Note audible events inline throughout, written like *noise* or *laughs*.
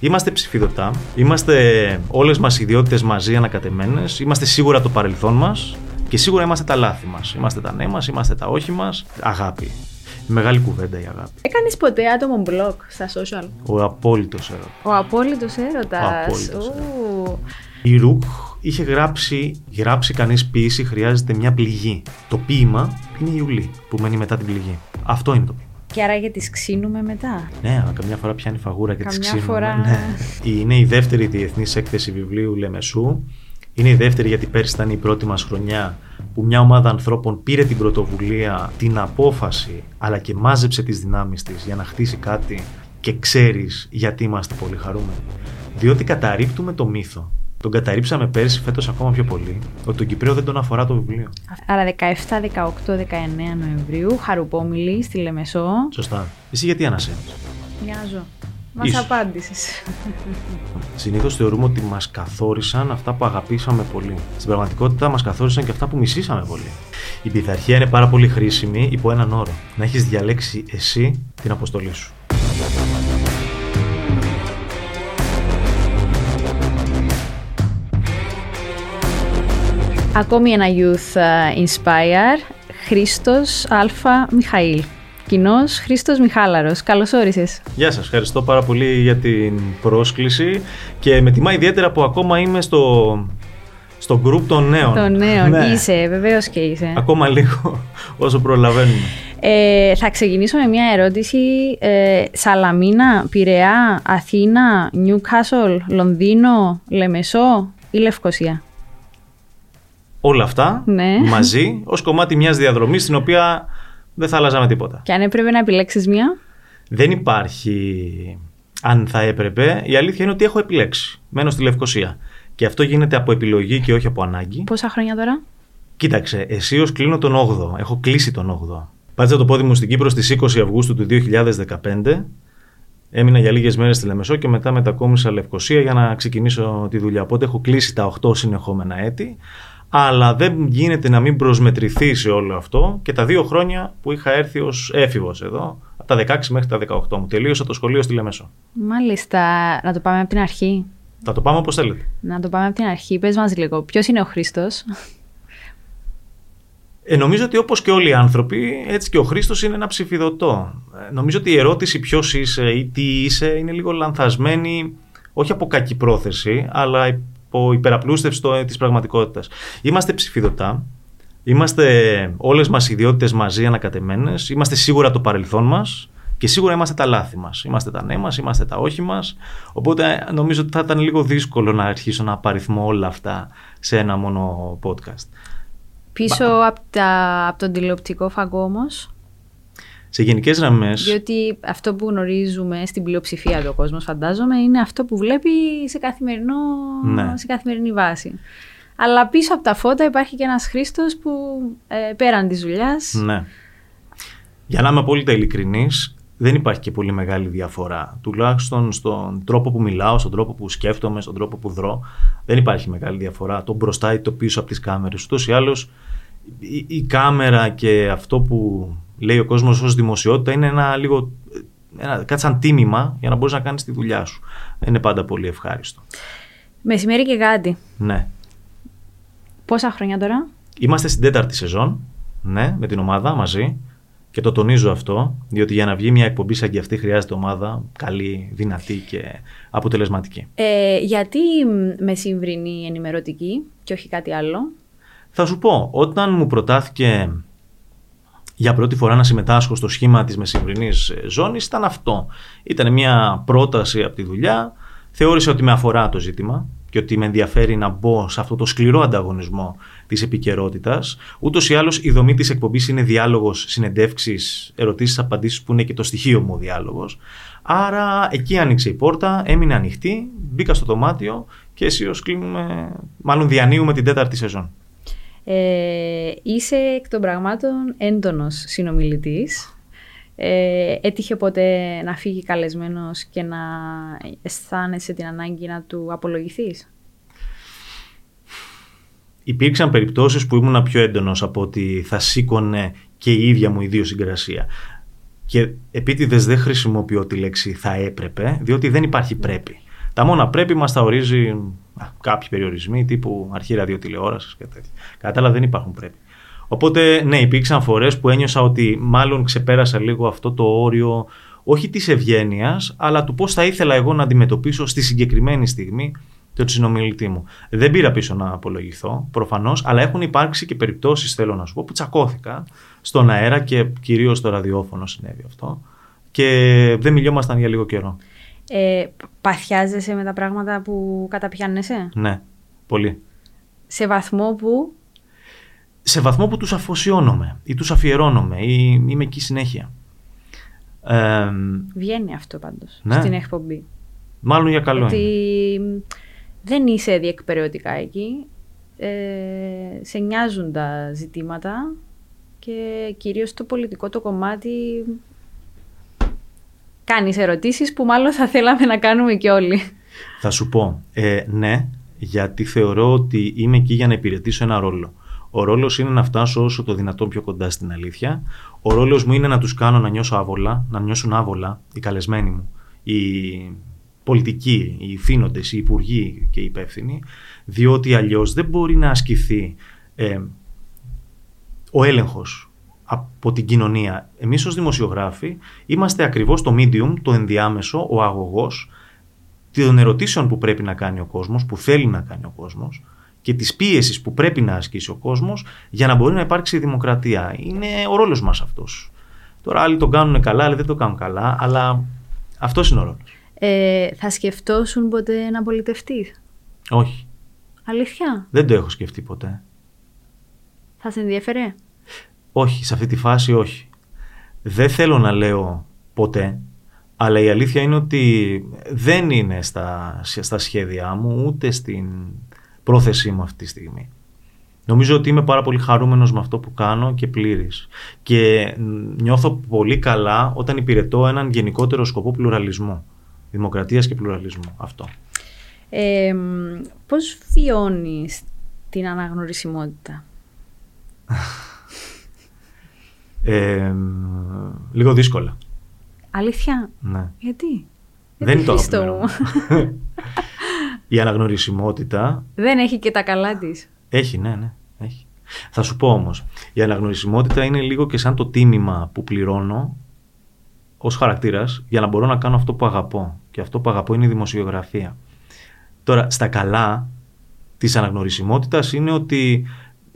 Είμαστε ψηφιδωτά, είμαστε όλες μας οι ιδιότητες μαζί ανακατεμένες, είμαστε σίγουρα το παρελθόν μας και σίγουρα είμαστε τα λάθη μας. Είμαστε τα ναι μας, είμαστε τα όχι μας. Αγάπη. Μεγάλη κουβέντα η αγάπη. Έκανες ποτέ άτομο blog στα social; Ο απόλυτος έρωτας. Ο απόλυτος έρωτας. Ο απόλυτος Ου. Η Ρουκ είχε γράψει, γράψει κανείς ποίηση χρειάζεται μια πληγή. Το ποίημα είναι η Ιουλή που μένει μετά την πληγή. Αυτό είναι το ποίημα. Και άρα γιατί ξύνουμε μετά. Ναι, αλλά καμιά φορά πιάνει φαγούρα και τη Καμιά ξύνουμε. φορά. Ναι. Είναι η δεύτερη διεθνής έκθεση βιβλίου Λεμεσού. Είναι η δεύτερη γιατί πέρσι ήταν η πρώτη μας χρονιά που μια ομάδα ανθρώπων πήρε την πρωτοβουλία, την απόφαση, αλλά και μάζεψε τις δυνάμεις της για να χτίσει κάτι και ξέρεις γιατί είμαστε πολύ χαρούμενοι. Διότι καταρρύπτουμε το μύθο. Τον καταρρύψαμε πέρσι, φέτος ακόμα πιο πολύ, ότι τον Κυπρέο δεν τον αφορά το βιβλίο. Άρα 17, 18, 19 Νοεμβρίου, χαρουπόμιλη στη Λεμεσό. Σωστά. Εσύ γιατί ανασένεις. Για να ζω. Μας Ίσως. απάντησες. Συνήθως θεωρούμε ότι μας καθόρισαν αυτά που αγαπήσαμε πολύ. Στην πραγματικότητα μας καθόρισαν και αυτά που μισήσαμε πολύ. Η πειθαρχία είναι πάρα πολύ χρήσιμη υπό έναν όρο. Να έχεις διαλέξει εσύ την αποστολή σου. Ακόμη ένα Youth uh, Inspire, Χρήστος Α. Μιχαήλ. Κοινός Χρήστος Μιχάλαρος. Καλώς όρισες. Γεια σας, ευχαριστώ πάρα πολύ για την πρόσκληση και με τιμά ιδιαίτερα που ακόμα είμαι στο, στο group των νέων. Των νέων. Ναι. Είσαι, βεβαίως και είσαι. Ακόμα λίγο όσο προλαβαίνουμε. Ε, θα ξεκινήσω με μια ερώτηση. Ε, Σαλαμίνα, Πειραιά, Αθήνα, Νιούκασολ, Λονδίνο, Λεμεσό ή Λευκοσία; Όλα αυτά Ναι. μαζί ως κομμάτι μιας διαδρομής στην οποία δεν θα άλλαζαμε τίποτα. Και αν έπρεπε να επιλέξεις μια. Δεν υπάρχει αν θα έπρεπε. Η αλήθεια είναι ότι έχω επιλέξει. Μένω στη Λευκοσία. Και αυτό γίνεται από επιλογή και όχι από ανάγκη. Πόσα χρόνια τώρα; Κοίταξε, εσύ κλείνω τον 8ο. Έχω κλείσει τον 8ο. Πάτησα το πόδι μου στην Κύπρο στις 20 Αυγούστου του 2015. Έμεινα για λίγες μέρες στη Λεμεσό και μετά μετακόμισα Λευκοσία για να ξεκινήσω τη δουλειά. Οπότε έχω κλείσει τα 8 συνεχόμενα έτη. Αλλά δεν γίνεται να μην προσμετρηθεί σε όλο αυτό και τα δύο χρόνια που είχα έρθει ως έφηβος εδώ, από τα 16 μέχρι τα 18 μου. Τελείωσα το σχολείο στη Λεμεσό. Μάλιστα. Να το πάμε από την αρχή. Θα το πάμε όπως θέλετε. Να το πάμε από την αρχή. Πες μας λίγο. Ποιος είναι ο Χρήστος; Ε, νομίζω ότι όπως και όλοι οι άνθρωποι, έτσι και ο Χρήστος είναι ένα ψηφιδωτό. Ε, νομίζω ότι η ερώτηση ποιος είσαι ή τι είσαι είναι λίγο λανθασμένη, όχι από κακή πρόθεση, αλλά από υπεραπλούστευση το- της πραγματικότητας. Είμαστε ψηφιδωτά, είμαστε όλες μας οι ιδιότητες μαζί ανακατεμένες, είμαστε σίγουρα το παρελθόν μας και σίγουρα είμαστε τα λάθη μας. Είμαστε τα ναι μας, είμαστε τα όχι μας, οπότε νομίζω ότι θα ήταν λίγο δύσκολο να αρχίσω να απαριθμώ όλα αυτά σε ένα μόνο podcast. Πίσω από, τα, από τον τηλεοπτικό φαγό όμως. Σε γενικές γραμμές, Διότι αυτό που γνωρίζουμε στην πλειοψηφία του κόσμου, φαντάζομαι, είναι αυτό που βλέπει σε, καθημερινό, Ναι. σε καθημερινή βάση. Αλλά πίσω από τα φώτα υπάρχει και ένας Χρήστος που ε, πέραν της δουλειάς. ναι. Για να είμαι απόλυτα ειλικρινής, δεν υπάρχει και πολύ μεγάλη διαφορά. Τουλάχιστον στον τρόπο που μιλάω, στον τρόπο που σκέφτομαι, στον τρόπο που δρώ, δεν υπάρχει μεγάλη διαφορά. Το μπροστά ή το πίσω από τις κάμερες. Ούτως ή άλλως, η, η κάμερα και αυτό που λέει ο κόσμος ως δημοσιότητα είναι ένα λίγο ένα, κάτι σαν τίμημα για να μπορείς να κάνεις τη δουλειά σου. Δεν είναι πάντα πολύ ευχάριστο. Μεσημέρι και γάντι. Ναι. Πόσα χρόνια τώρα; Είμαστε στην τέταρτη σεζόν, ναι, με την ομάδα μαζί. Και το τονίζω αυτό, διότι για να βγει μια εκπομπή σαν και αυτή χρειάζεται ομάδα καλή, δυνατή και αποτελεσματική. Ε, γιατί μ, μεσημβρινή ενημερωτική και όχι κάτι άλλο; Θα σου πω, όταν μου προτάθηκε για πρώτη φορά να συμμετάσχω στο σχήμα της μεσημβρινής ε, ζώνης ήταν αυτό. Ήταν μια πρόταση από τη δουλειά, θεώρησα ότι με αφορά το ζήτημα και ότι με ενδιαφέρει να μπω σε αυτό το σκληρό ανταγωνισμό της επικαιρότητας. Ούτως ή άλλως η δομή της εκπομπής είναι διάλογος, συνεντεύξεις, ερωτήσεις, απαντήσεις που είναι και το στοιχείο μου ο διάλογος. Άρα εκεί άνοιξε η πόρτα, έμεινε ανοιχτή, μπήκα στο δωμάτιο και αισίως κλείνουμε, μάλλον διανύουμε την τέταρτη σεζόν. Ε, είσαι εκ των πραγμάτων έντονος συνομιλητής. Ε, έτυχε ποτέ να φύγει καλεσμένος και να αισθάνεσαι την ανάγκη να του απολογηθείς; Υπήρξαν περιπτώσεις που ήμουν πιο έντονος από ότι θα σήκωνε και η ίδια μου ιδιοσυγκρασία. Και επίτηδες δεν χρησιμοποιώ τη λέξη θα έπρεπε, διότι δεν υπάρχει πρέπει. Τα μόνα πρέπει μας τα ορίζει α, κάποιοι περιορισμοί τύπου αρχή ραδιοτηλεόρασης και τέτοια. Κατά άλλα δεν υπάρχουν πρέπει. Οπότε, ναι, υπήρξαν φορές που ένιωσα ότι μάλλον ξεπέρασα λίγο αυτό το όριο όχι της ευγένειας, αλλά του πώς θα ήθελα εγώ να αντιμετωπίσω στη συγκεκριμένη στιγμή τον συνομιλητή μου. Δεν πήρα πίσω να απολογηθώ, προφανώς, αλλά έχουν υπάρξει και περιπτώσεις, θέλω να σου πω, που τσακώθηκα στον αέρα και κυρίως στο ραδιόφωνο συνέβη αυτό. Και δεν μιλιόμασταν για λίγο καιρό. Ε, παθιάζεσαι με τα πράγματα που καταπιάνεσαι; Ναι, πολύ. Σε βαθμό που; Σε βαθμό που τους αφοσιώνομαι ή τους αφιερώνομαι ή είμαι εκεί συνέχεια. Ε, Βγαίνει αυτό πάντως Ναι. στην εκπομπή. μάλλον για καλό Ότι είναι. δεν είσαι διεκπαιρεωτικά εκεί. Ε, σε νοιάζουν τα ζητήματα και κυρίως το πολιτικό το κομμάτι κάνεις ερωτήσεις που μάλλον θα θέλαμε να κάνουμε και όλοι. Θα σου πω, ε, ναι, γιατί θεωρώ ότι είμαι εκεί για να υπηρετήσω ένα ρόλο. Ο ρόλος είναι να φτάσω όσο το δυνατόν πιο κοντά στην αλήθεια. Ο ρόλος μου είναι να τους κάνω να νιώσω άβολα, να νιώσουν άβολα οι καλεσμένοι μου, οι πολιτικοί, οι θύνοντε, οι υπουργοί και οι υπεύθυνοι, διότι αλλιώς δεν μπορεί να ασκηθεί ε, ο έλεγχος από την κοινωνία. Εμείς ως δημοσιογράφοι είμαστε ακριβώς το medium, το ενδιάμεσο, ο αγωγός των ερωτήσεων που πρέπει να κάνει ο κόσμος, που θέλει να κάνει ο κόσμος και της πίεσης που πρέπει να ασκήσει ο κόσμος για να μπορεί να υπάρξει η δημοκρατία. Είναι ο ρόλος μας αυτός. Τώρα άλλοι το κάνουν καλά, άλλοι δεν το κάνουν καλά, αλλά αυτός είναι ο ρόλος. Ε, θα σκεφτόσουν ποτέ να πολιτευτείς. Όχι, Αλήθεια; δεν το έχω σκεφτεί ποτέ. Θα σε ενδιαφέρε; Όχι, σε αυτή τη φάση όχι. Δεν θέλω να λέω ποτέ, αλλά η αλήθεια είναι ότι δεν είναι στα, στα σχέδιά μου ούτε στην πρόθεσή μου αυτή τη στιγμή. Νομίζω ότι είμαι πάρα πολύ χαρούμενος με αυτό που κάνω και πλήρης. Και νιώθω πολύ καλά όταν υπηρετώ έναν γενικότερο σκοπό πλουραλισμού. Δημοκρατίας και πλουραλισμού. Αυτό. Ε, μ, πώς βιώνεις την αναγνωρισιμότητα; *laughs* Ε, λίγο δύσκολα. Αλήθεια; Ναι. Γιατί; Δεν είναι το Χριστό αγαπημένο μου. μου. *laughs* Η αναγνωρισιμότητα Δεν έχει και τα καλά της. Έχει, ναι, ναι. Έχει. Θα σου πω όμως, η αναγνωρισιμότητα είναι λίγο και σαν το τίμημα που πληρώνω ως χαρακτήρας για να μπορώ να κάνω αυτό που αγαπώ. Και αυτό που αγαπώ είναι η δημοσιογραφία. Τώρα, στα καλά της αναγνωρισιμότητας είναι ότι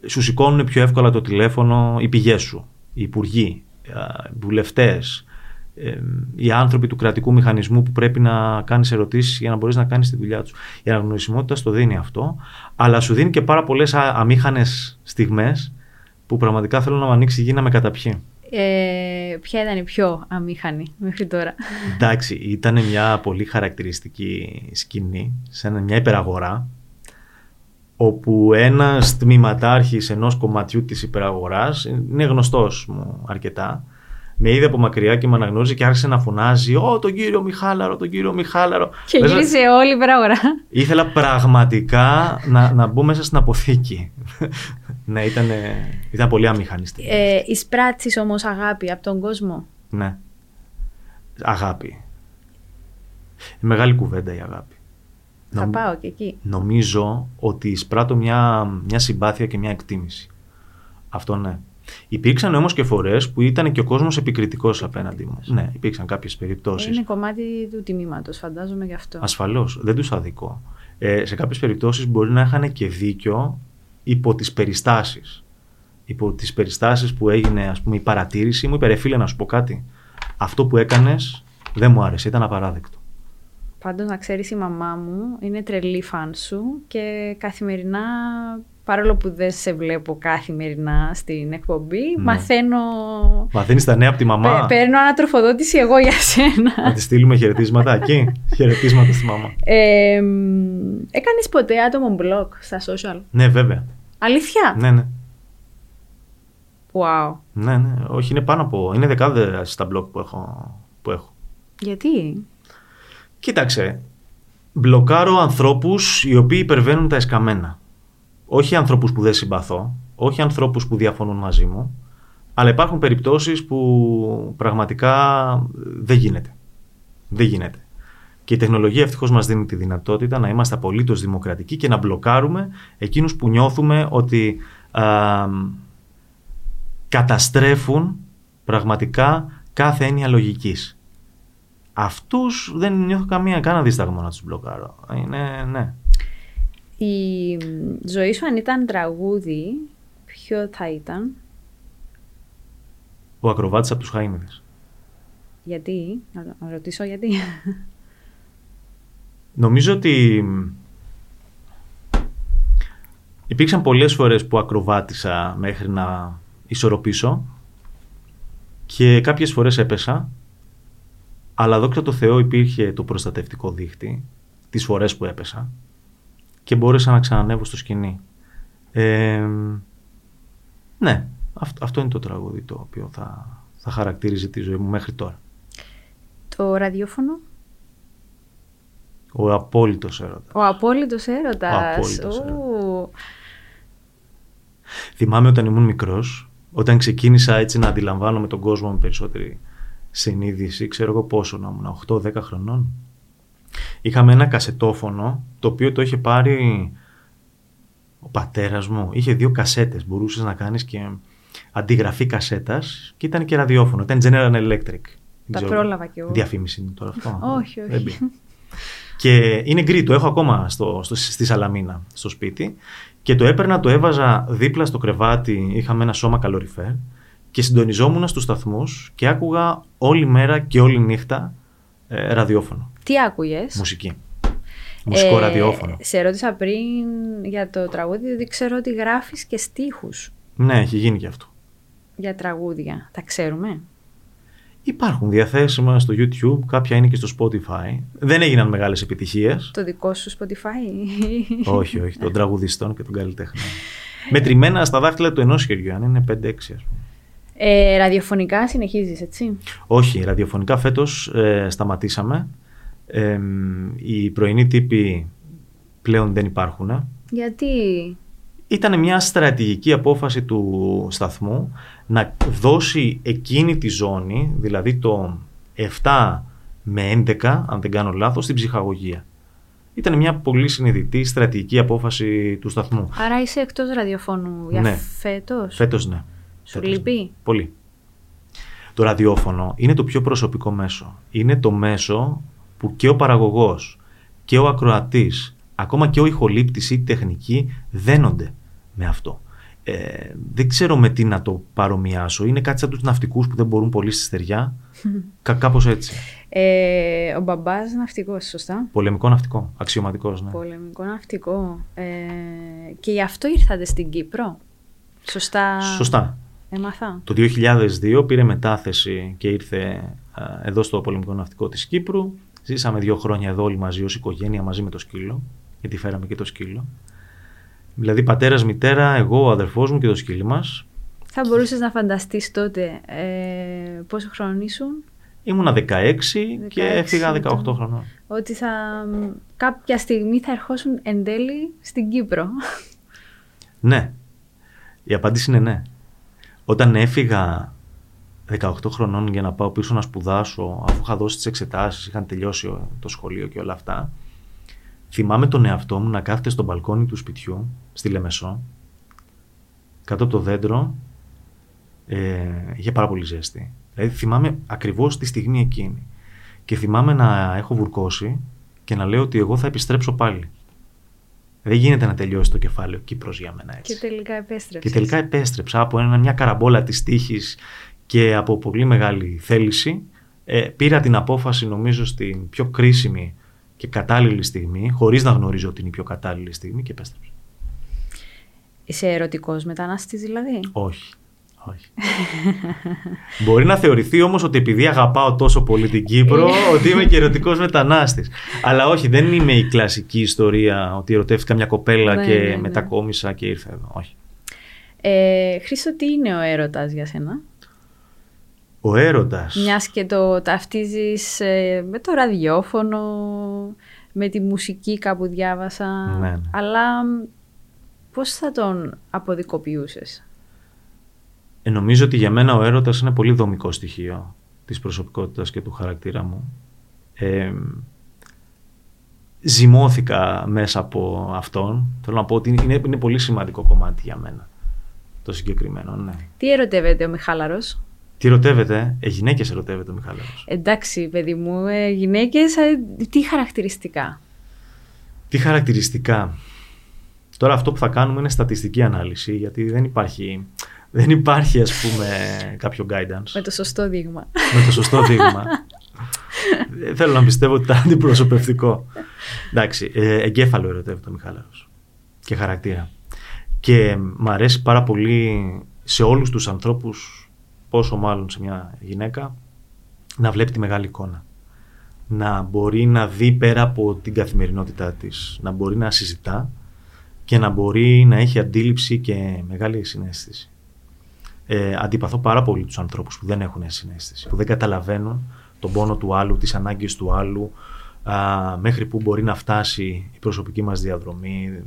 σου σηκώνουν πιο εύκολα το τηλέφωνο οι πηγές σου, οι υπουργοί, οι βουλευτές, ε, οι άνθρωποι του κρατικού μηχανισμού που πρέπει να κάνεις ερωτήσεις για να μπορείς να κάνεις τη δουλειά τους. Η αναγνωρισιμότητα στο δίνει αυτό, αλλά σου δίνει και πάρα πολλές α- αμήχανες στιγμές που πραγματικά θέλω να μου ανοίξει η γη να με καταπιεί. Ε, ποια ήταν η πιο αμήχανη μέχρι τώρα; Εντάξει, ήταν μια πολύ χαρακτηριστική σκηνή σε ένα- μια υπεραγορά όπου ένας τμήματάρχης ενός κομματιού της υπεραγοράς είναι γνωστός μου αρκετά με είδε από μακριά και με αναγνώριζε και άρχισε να φωνάζει «Ω, τον κύριο Μιχάλαρο, τον κύριο Μιχάλαρο». Και Μέσα- γύρισε όλη η πράγμα. Ήθελα πραγματικά να, να μπω μέσα στην αποθήκη. ναι, ήταν, ήταν πολύ αμήχανη στιγμή. Ε, εισπράττεις όμως αγάπη από τον κόσμο; Ναι. Αγάπη. Μεγάλη κουβέντα η αγάπη. Θα Νομ- πάω και εκεί. Νομίζω ότι εισπράττω μια, μια συμπάθεια και μια εκτίμηση. Αυτό ναι. Υπήρξαν όμως και φορές που ήταν και ο κόσμος επικριτικός απέναντι μου. Ναι, υπήρξαν κάποιες περιπτώσεις. Είναι κομμάτι του τιμήματος, φαντάζομαι γι' αυτό. Ασφαλώς, δεν τους αδικό. Ε, σε κάποιες περιπτώσεις μπορεί να είχαν και δίκιο υπό τις περιστάσεις. Υπό τις περιστάσεις που έγινε ας πούμε η παρατήρηση μου, είπε ρε φίλε να σου πω κάτι. Αυτό που έκανες δεν μου άρεσε, ήταν απαράδεκτο. Πάντως να ξέρεις η μαμά μου είναι τρελή φαν σου και καθημερινά, παρόλο που δεν σε βλέπω καθημερινά στην εκπομπή, Ναι. μαθαίνω... Μαθαίνεις τα νέα από τη μαμά; Παι- παίρνω ανατροφοδότηση εγώ για Να σένα. της στείλουμε χαιρετίσματα εκεί. χαιρετίσματα στη μαμά. Ε, μ, έκανες ποτέ άτομο blog στα social; Ναι, βέβαια. Αλήθεια; Ναι, ναι. Wow. Ναι, ναι. Όχι, είναι πάνω από. Είναι δεκάδες στα blog που έχω. Που έχω. Γιατί; Κοίταξε. Μπλοκάρω ανθρώπους οι οποίοι υπερβαίνουν τα εσκαμμένα. Όχι ανθρώπους που δεν συμπαθώ, όχι ανθρώπους που διαφωνούν μαζί μου, αλλά υπάρχουν περιπτώσεις που πραγματικά δεν γίνεται. Δεν γίνεται. Και η τεχνολογία ευτυχώς μας δίνει τη δυνατότητα να είμαστε απολύτως δημοκρατικοί και να μπλοκάρουμε εκείνους που νιώθουμε ότι α, καταστρέφουν πραγματικά κάθε έννοια λογικής. Αυτούς δεν νιώθω καμία κανένα δίσταγμα να τους μπλοκάρω. Είναι, ναι. Η ζωή σου αν ήταν τραγούδι, ποιο θα ήταν; Ο ακροβάτης από τους Χαΐνιδες. Γιατί, να ρωτήσω γιατί. *laughs* Νομίζω ότι υπήρξαν πολλές φορές που ακροβάτησα μέχρι να ισορροπήσω και κάποιες φορές έπεσα αλλά δόξα τω Θεώ υπήρχε το προστατευτικό δίχτυ τις φορές που έπεσα και μπόρεσα να ξανανεύω στο σκηνή. Ε, ναι, αυτό, είναι το τραγούδι το οποίο θα, θα χαρακτήριζε τη ζωή μου μέχρι τώρα. Το ραδιόφωνο; Ο απόλυτος έρωτας. Ο απόλυτος έρωτας. Ο απόλυτος έρωτας. Θυμάμαι όταν ήμουν μικρός, όταν ξεκίνησα έτσι να αντιλαμβάνομαι τον κόσμο με περισσότερη συνείδηση, ξέρω εγώ πόσο να ήμουν, 8-10 χρονών. Είχαμε ένα κασετόφωνο, το οποίο το είχε πάρει ο πατέρας μου. Είχε δύο κασέτες, μπορούσες να κάνεις και αντιγραφή κασέτας και ήταν και ραδιόφωνο, ήταν General Electric. Τα πρόλαβα κι εγώ. Διαφήμιση είναι τώρα αυτό; όχι, όχι. Και είναι γκρι, το έχω ακόμα στο, στο, στη Σαλαμίνα, στο σπίτι. Και το έπαιρνα, το έβαζα δίπλα στο κρεβάτι, είχαμε ένα σώμα καλοριφέρ και συντονιζόμουν στους σταθμούς και άκουγα όλη μέρα και όλη νύχτα ε, ραδιόφωνο. Τι άκουγες; Μουσική. Μουσικό ε, ραδιόφωνο. Σε ρώτησα πριν για το τραγούδι, διότι ξέρω ότι γράφεις και στίχους. Ναι, έχει γίνει και αυτό. Για τραγούδια. Τα ξέρουμε; Υπάρχουν διαθέσιμα στο YouTube, κάποια είναι και στο Spotify. Δεν έγιναν μεγάλες επιτυχίες. Το δικό σου Spotify; όχι, όχι, των τραγουδιστών και των καλλιτέχνων. Μετρημένα στα δάχτυλα του ενός χεριού, αν είναι 5-6 ας πούμε. Ε, ραδιοφωνικά συνεχίζεις, έτσι; Όχι, ραδιοφωνικά φέτος ε, σταματήσαμε. Ε, οι πρωινοί τύποι πλέον δεν υπάρχουν. Γιατί; Ήταν μια στρατηγική απόφαση του σταθμού να δώσει εκείνη τη ζώνη, δηλαδή το 7 με 11, αν δεν κάνω λάθος, στην ψυχαγωγία. Ήταν μια πολύ συνειδητή στρατηγική απόφαση του σταθμού. Άρα είσαι εκτός ραδιοφώνου για ναι. φέτος; Φέτος ναι. Σου λείπει; Πολύ. Το ραδιόφωνο είναι το πιο προσωπικό μέσο. Είναι το μέσο που και ο παραγωγός και ο ακροατής, ακόμα και ο ηχολήπτης ή τεχνική δένονται με αυτό. Ε, δεν ξέρω με τι να το παρομοιάσω. Είναι κάτι σαν τους ναυτικούς που δεν μπορούν πολύ στη στεριά. *laughs* Κα, κάπως έτσι. Ε, ο μπαμπάς ναυτικός, σωστά; Πολεμικό ναυτικό, αξιωματικός, ναι. Πολεμικό ναυτικό. Ε, και γι' αυτό ήρθατε στην Κύπρο; Σωστά. Σωστά. Έμαθα. Το 2002 πήρε μετάθεση και ήρθε εδώ στο πολεμικό ναυτικό της Κύπρου. Ζήσαμε δύο χρόνια εδώ όλοι μαζί ως οικογένεια μαζί με το σκύλο, γιατί φέραμε και το σκύλο. Δηλαδή πατέρας, μητέρα, εγώ, ο αδερφός μου και το σκύλι μας. Θα μπορούσες να φανταστείς τότε ε, πόσο χρόνο ήσουν; Ήμουνα 16, 16 και έφυγα 18 χρονών. Ότι θα, κάποια στιγμή θα ερχόσουν εν τέλει στην Κύπρο. Ναι. Η απάντηση είναι ναι. Όταν έφυγα 18 χρονών για να πάω πίσω να σπουδάσω, αφού είχα δώσει τις εξετάσεις, είχαν τελειώσει το σχολείο και όλα αυτά, θυμάμαι τον εαυτό μου να κάθεται στο μπαλκόνι του σπιτιού, στη Λεμεσό, κάτω από το δέντρο, ε, είχε πάρα πολύ ζέστη. Δηλαδή θυμάμαι ακριβώς τη στιγμή εκείνη. Και θυμάμαι να έχω βουρκώσει και να λέω ότι εγώ θα επιστρέψω πάλι. Δεν γίνεται να τελειώσει το κεφάλαιο Κύπρος για μένα έτσι. Και τελικά επέστρεψες. Και τελικά επέστρεψα από ένα, μια καραμπόλα της τύχης και από πολύ μεγάλη θέληση. Ε, πήρα την απόφαση νομίζω στην πιο κρίσιμη και κατάλληλη στιγμή, χωρίς να γνωρίζω ότι είναι η πιο κατάλληλη στιγμή και επέστρεψα. Είσαι ερωτικός μετανάστης δηλαδή; Όχι. Όχι. *laughs* Μπορεί να θεωρηθεί όμως ότι επειδή αγαπάω τόσο πολύ την Κύπρο, ότι είμαι και ερωτικός μετανάστης. Αλλά όχι, δεν είμαι η κλασική ιστορία ότι ερωτεύτηκα μια κοπέλα ναι, και ναι, ναι. μετακόμισα και ήρθα εδώ. Όχι. Ε, Χρήστο, τι είναι ο έρωτας για σένα; Ο έρωτας. Μιας και το ταυτίζεις ε, με το ραδιόφωνο, με τη μουσική κάπου διάβασα. Ναι, Αλλά πώς θα τον αποδικοποιούσες; Ε, νομίζω ότι για μένα ο έρωτας είναι πολύ δομικό στοιχείο της προσωπικότητας και του χαρακτήρα μου. Ε, ζυμώθηκα μέσα από αυτόν. Θέλω να πω ότι είναι, είναι πολύ σημαντικό κομμάτι για μένα το συγκεκριμένο, ναι. Τι ερωτεύεται ο Μιχάλαρος; Τι ερωτεύεται, ε, γυναίκες ερωτεύεται ο Μιχάλαρος. Εντάξει, παιδί μου, ε, γυναίκες, ε, τι χαρακτηριστικά; Τι χαρακτηριστικά; Τώρα αυτό που θα κάνουμε είναι στατιστική ανάλυση, γιατί δεν υπάρχει, δεν υπάρχει ας πούμε κάποιο guidance. Με το σωστό δείγμα. Με το σωστό δείγμα. Ε, Θέλω να πιστεύω ότι ήταν αντιπροσωπευτικό. Εντάξει, ε, εγκέφαλο ερωτεύεται ο Μιχάλαρος και χαρακτήρα. Και μ' αρέσει πάρα πολύ σε όλους τους ανθρώπους, πόσο μάλλον σε μια γυναίκα, να βλέπει τη μεγάλη εικόνα. Να μπορεί να δει πέρα από την καθημερινότητά της, να μπορεί να συζητά και να μπορεί να έχει αντίληψη και μεγάλη συνέστηση. Ε, αντιπαθώ πάρα πολύ τους ανθρώπους που δεν έχουν συνέστηση, που δεν καταλαβαίνουν τον πόνο του άλλου, τις ανάγκες του άλλου, α, μέχρι που μπορεί να φτάσει η προσωπική μας διαδρομή.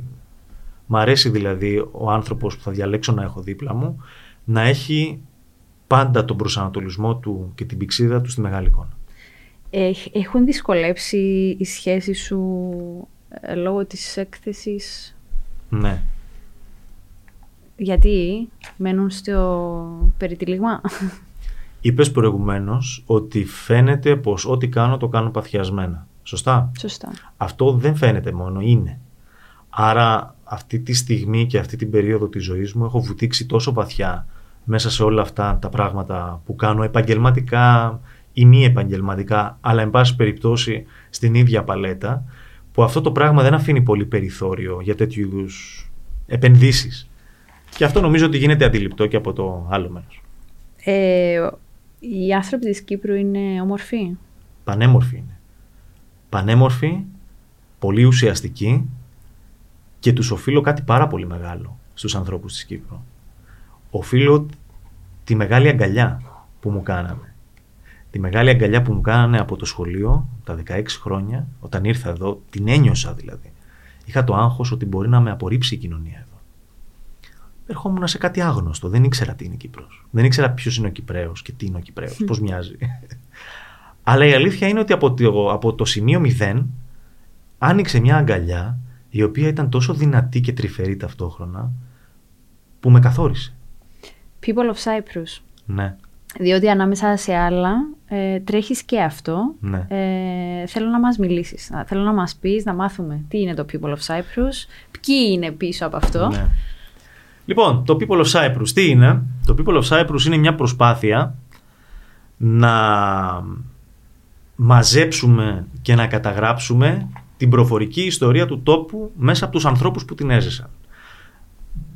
Μ' αρέσει δηλαδή ο άνθρωπος που θα διαλέξω να έχω δίπλα μου να έχει πάντα τον προσανατολισμό του και την πηξίδα του στη μεγάλη εικόνα. Έχουν δυσκολέψει οι σχέσεις σου ε, λόγω της έκθεσης; Ναι. Γιατί μένουν στο περιτυλίγμα. Είπες προηγουμένως ότι φαίνεται πως ό,τι κάνω το κάνω παθιασμένα. Σωστά; Σωστά. Αυτό δεν φαίνεται μόνο, είναι. Άρα αυτή τη στιγμή και αυτή την περίοδο της ζωής μου έχω βουτήξει τόσο βαθιά μέσα σε όλα αυτά τα πράγματα που κάνω επαγγελματικά ή μη επαγγελματικά, αλλά εν πάση περιπτώσει στην ίδια παλέτα, που αυτό το πράγμα δεν αφήνει πολύ περιθώριο για τέτοιου είδους επενδύσεις. Και αυτό νομίζω ότι γίνεται αντιληπτό και από το άλλο μέρος. Ε, οι άνθρωποι της Κύπρου είναι όμορφοι; Πανέμορφοι είναι. Πανέμορφοι, πολύ ουσιαστικοί και τους οφείλω κάτι πάρα πολύ μεγάλο στους ανθρώπους της Κύπρου. Οφείλω τη μεγάλη αγκαλιά που μου κάναμε. Τη μεγάλη αγκαλιά που μου κάνανε από το σχολείο τα 16 χρόνια, όταν ήρθα εδώ, την ένιωσα δηλαδή. Είχα το άγχος ότι μπορεί να με απορρίψει η κοινωνία εδώ. Ερχόμουν σε κάτι άγνωστο. Δεν ήξερα τι είναι Κύπρος. Δεν ήξερα ποιος είναι ο Κυπρέος και τι είναι ο Κυπρέος, πώς μοιάζει. *laughs* Αλλά η αλήθεια είναι ότι από το, από το σημείο 0 άνοιξε μια αγκαλιά η οποία ήταν τόσο δυνατή και τρυφερή ταυτόχρονα που με καθόρισε. People of Cyprus. Ναι. Διότι ανάμεσα σε άλλα ε, τρέχεις και αυτό. Ναι. Ε, θέλω να μας μιλήσεις. Θέλω να μας πεις, να μάθουμε τι είναι το People of Cyprus, ποιοι είναι πίσω από αυτό. Ναι. Λοιπόν, το People of Cyprus τι είναι; Το People of Cyprus είναι μια προσπάθεια να μαζέψουμε και να καταγράψουμε την προφορική ιστορία του τόπου μέσα από τους ανθρώπους που την έζησαν.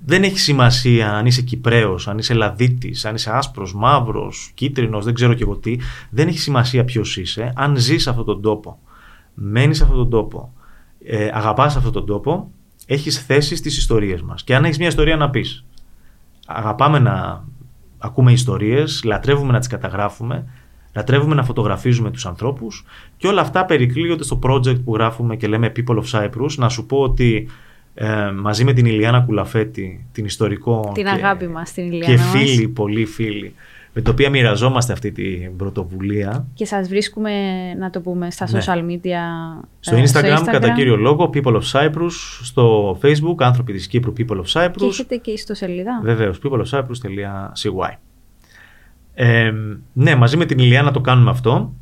Δεν έχει σημασία αν είσαι Κυπρέος, αν είσαι Λαδίτης, αν είσαι άσπρος, μαύρος, κίτρινος, δεν ξέρω και εγώ τι. Δεν έχει σημασία ποιος είσαι, αν ζεις σε αυτόν τον τόπο, μένεις σε αυτόν τον τόπο, ε, αγαπάς αυτόν τον τόπο, έχεις θέση στις ιστορίες μας. Και αν έχεις μια ιστορία να πεις, αγαπάμε να ακούμε ιστορίες, λατρεύουμε να τις καταγράφουμε, Λατρεύουμε να φωτογραφίζουμε τους ανθρώπους και όλα αυτά περικλείονται στο project που γράφουμε και λέμε People of Cyprus. Να σου πω ότι ε, μαζί με την Ηλιάνα Κουλαφέτη, την ιστορικό την και, αγάπη μας, την Ηλιάνα και φίλοι, πολλοί φίλοι, με το οποία μοιραζόμαστε αυτή την πρωτοβουλία. Και σας βρίσκουμε, να το πούμε, στα Ναι. social media. Στο ε, Instagram, κατά κύριο λόγο, People of Cyprus, στο Facebook, άνθρωποι της Κύπρου, People of Και Cyprus. έχετε και ιστοσελίδα. Βεβαίως, peopleofcyprus.cy. Ε, ναι, μαζί με την Ηλιάνα το κάνουμε αυτό.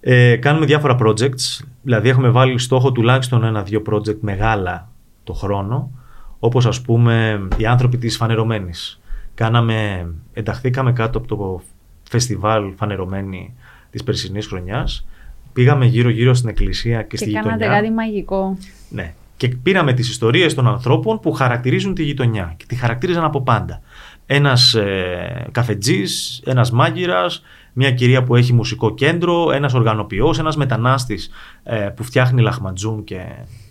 Ε, κάνουμε διάφορα projects, δηλαδή έχουμε βάλει στόχο τουλάχιστον ένα-δύο project μεγάλα το χρόνο, όπως ας πούμε οι άνθρωποι της Φανερωμένης. Κάναμε, ενταχθήκαμε κάτω από το φεστιβάλ Φανερωμένη της περσινής χρονιάς, πήγαμε γύρω-γύρω στην εκκλησία και, Και στη κάνατε γειτονιά. κάτι μαγικό. Ναι. Και πήραμε τις ιστορίες των ανθρώπων που χαρακτηρίζουν τη γειτονιά και τη χαρακτήριζαν από πάντα. Ένας ε, καφετζής, ένας μάγειρας, μια κυρία που έχει μουσικό κέντρο, ένας οργανοποιός, ένας μετανάστης ε, που φτιάχνει λαχματζούν και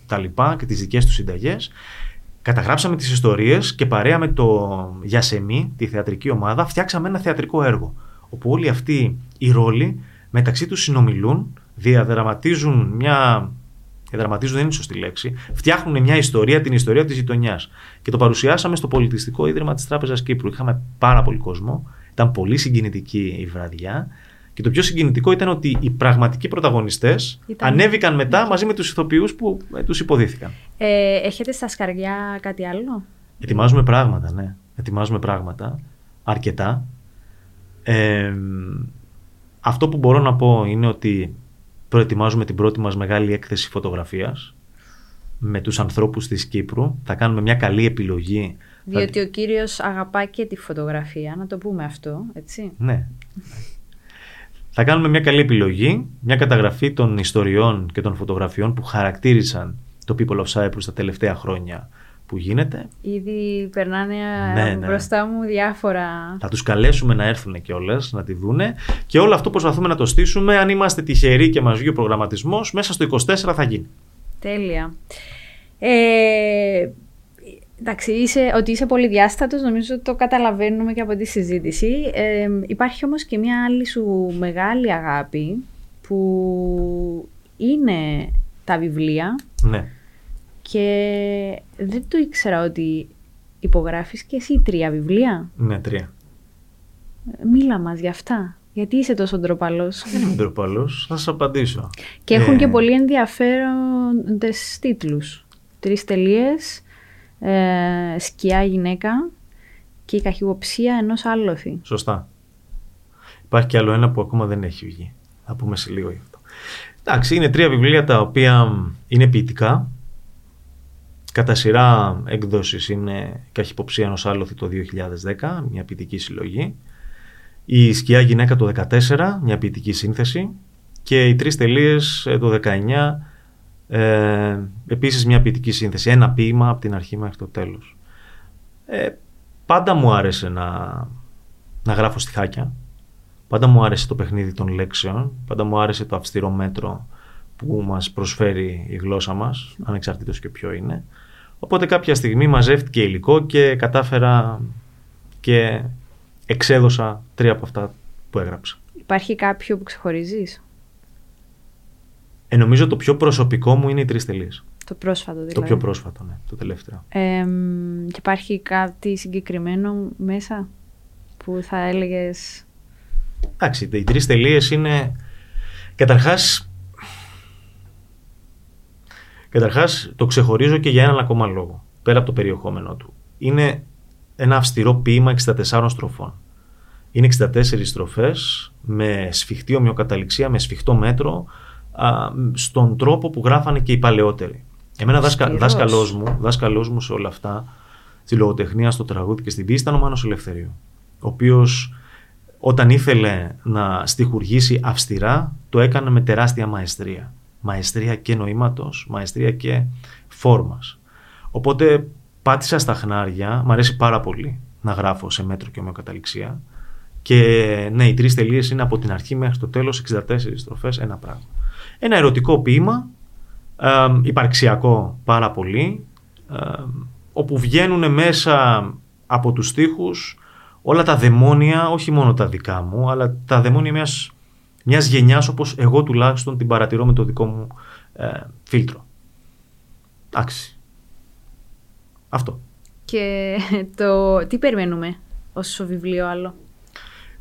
τα λοιπά και τις δικές του συνταγές. Καταγράψαμε τις ιστορίες και παρέα με το Γιασεμί, τη θεατρική ομάδα, φτιάξαμε ένα θεατρικό έργο. Όπου όλοι αυτοί οι ρόλοι μεταξύ τους συνομιλούν, διαδραματίζουν μια διαδραματίζουν δεν είναι η σωστή λέξη, φτιάχνουν μια ιστορία, την ιστορία της γειτονιάς. Και το παρουσιάσαμε στο Πολιτιστικό Ίδρυμα της Τράπεζας Κύπρου. Είχαμε πάρα πολύ κόσμο, ήταν πολύ συγκινητική η βραδιά Και το πιο συγκινητικό ήταν ότι οι πραγματικοί πρωταγωνιστές Ήταν- ανέβηκαν μετά μαζί με τους ηθοποιούς που ε, τους υποδίθηκαν. Ε, έχετε στα σκαριά κάτι άλλο; Ετοιμάζουμε πράγματα, ναι. Ετοιμάζουμε πράγματα. Αρκετά. Ε, αυτό που μπορώ να πω είναι ότι προετοιμάζουμε την πρώτη μας μεγάλη έκθεση φωτογραφίας με τους ανθρώπους της Κύπρου. Θα κάνουμε μια καλή επιλογή. Θα- Διότι ο κύριος αγαπά και τη φωτογραφία, να το πούμε αυτό, έτσι. Ναι. Θα κάνουμε μια καλή επιλογή, μια καταγραφή των ιστοριών και των φωτογραφιών που χαρακτήρισαν το People of Cyprus τα τελευταία χρόνια που γίνεται. Ήδη περνάνε Ναι, ε, ναι. μπροστά μου διάφορα... Θα τους καλέσουμε να έρθουν κιόλας να τη δούνε και όλο αυτό προσπαθούμε να το στήσουμε. Αν είμαστε τυχεροί και μας βγει ο προγραμματισμός, μέσα στο 24 θα γίνει. Τέλεια. Ε, εντάξει, είσαι, ότι είσαι πολυδιάστατος, νομίζω το καταλαβαίνουμε και από τη συζήτηση. Ε, υπάρχει όμως και μια άλλη σου μεγάλη αγάπη που είναι τα βιβλία Ναι. και δεν το ήξερα ότι υπογράφεις και εσύ τρία βιβλία. Ναι, τρία. Ε, Μίλα μας για αυτά. Γιατί είσαι τόσο ντροπαλός. Δεν είμαι ντροπαλός, θα σας απαντήσω. Και έχουν Ε, και πολύ ενδιαφέροντες τίτλους. Τρεις τελείες, ε, σκιά γυναίκα και η καχυποψία ενός άλοθη. Σωστά. Υπάρχει κι άλλο ένα που ακόμα δεν έχει βγει. Θα πούμε σε λίγο γι' αυτό. Εντάξει, είναι τρία βιβλία τα οποία είναι ποιητικά. Κατά σειρά έκδοσης είναι «Καχυποψία ενός άλοθη» το 2010, μια ποιητική συλλογή. Η «Σκιά γυναίκα» το 2014, μια ποιητική σύνθεση. Και οι τρεις τελείες ε, το 19, ε, επίσης μια ποιητική σύνθεση. Ένα ποίημα από την αρχή μέχρι το τέλος. Ε, πάντα μου άρεσε να, να γράφω στιχάκια. Πάντα μου άρεσε το παιχνίδι των λέξεων. Πάντα μου άρεσε το αυστηρό μέτρο που μας προσφέρει η γλώσσα μας, ανεξαρτήτως και ποιο είναι. Οπότε κάποια στιγμή μαζεύτηκε υλικό και κατάφερα και εξέδωσα τρία από αυτά που έγραψα. Υπάρχει κάποιο που ξεχωρίζεις; Ε, νομίζω το πιο προσωπικό μου είναι οι τρεις τελείες. Το πρόσφατο δηλαδή. Το πιο πρόσφατο, ναι, το τελευταίο. Ε, και υπάρχει κάτι συγκεκριμένο μέσα που θα έλεγες... Εντάξει, οι τρεις τελείες είναι... Καταρχάς, καταρχάς το ξεχωρίζω και για έναν ακόμα λόγο, πέρα από το περιεχόμενό του. Είναι ένα αυστηρό ποίημα 64 στροφών. Είναι 64 στροφές με σφιχτή ομοιοκαταληξία, με σφιχτό μέτρο, α, στον τρόπο που γράφανε και οι παλαιότεροι. Εμένα δάσκα, Αυστηρός. δάσκαλός μου, δάσκαλός μου σε όλα αυτά, στη λογοτεχνία, στο τραγούδι και στην ποίηση ήταν ο Μάνος Ελευθερίου, ο οποίος όταν ήθελε να στιχουργήσει αυστηρά, το έκανε με τεράστια μαεστρία. Μαεστρία και νοήματος, μαεστρία και φόρμας. Οπότε πάτησα στα χνάρια, μ' αρέσει πάρα πολύ να γράφω σε μέτρο και ομοιοκαταληξία. Και ναι, οι τρεις τελείες είναι από την αρχή μέχρι το τέλος 64 στροφές, ένα πράγμα. Ένα ερωτικό ποίημα, ε, υπαρξιακό πάρα πολύ, ε, όπου βγαίνουν μέσα από τους στίχους όλα τα δαιμόνια, όχι μόνο τα δικά μου, αλλά τα δαιμόνια μιας, μιας γενιάς όπως εγώ τουλάχιστον την παρατηρώ με το δικό μου ε, φίλτρο. Εντάξει. Αυτό. Και *laughs* το... Τι περιμένουμε ως βιβλίο άλλο;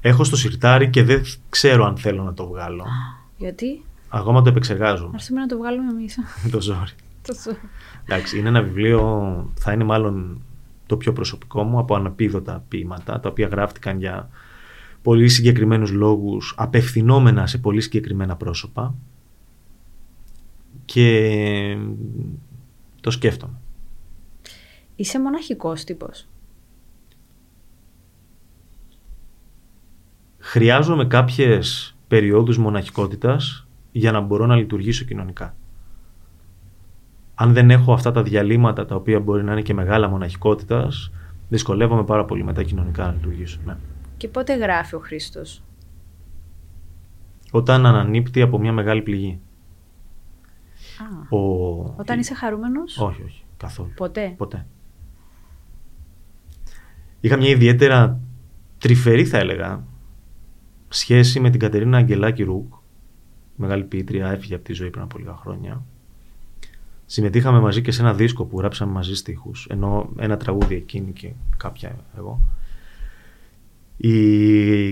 Έχω στο σιρτάρι και δεν ξέρω αν θέλω να το βγάλω. Γιατί; Ακόμα το επεξεργάζομαι. έρθουμε να το βγάλουμε εμείς. *laughs* το ζόρι. Τόσο. Εντάξει, είναι ένα βιβλίο, θα είναι μάλλον το πιο προσωπικό μου από αναπίδωτα ποίηματα, τα οποία γράφτηκαν για πολύ συγκεκριμένους λόγους, απευθυνόμενα σε πολύ συγκεκριμένα πρόσωπα και το σκέφτομαι. Είσαι μοναχικός τύπος. Χρειάζομαι κάποιες περιόδους μοναχικότητας για να μπορώ να λειτουργήσω κοινωνικά. Αν δεν έχω αυτά τα διαλύματα τα οποία μπορεί να είναι και μεγάλα μοναχικότητας, δυσκολεύομαι πάρα πολύ μετά κοινωνικά να λειτουργήσω. Ναι. Και πότε γράφει ο Χρήστος; Όταν ανανύπτει από μια μεγάλη πληγή. Α, Ο... όταν είσαι χαρούμενος; Όχι, όχι. Καθόλου. Ποτέ; Ποτέ. Είχα μια ιδιαίτερα τρυφερή θα έλεγα σχέση με την Κατερίνα Αγγελάκη Ρουκ, μεγάλη ποιήτρια, έφυγε από τη ζωή πριν από λίγα χρόνια. Συμμετείχαμε μαζί και σε ένα δίσκο που γράψαμε μαζί στίχους, ενώ ένα τραγούδι εκείνη και κάποια εγώ. Η,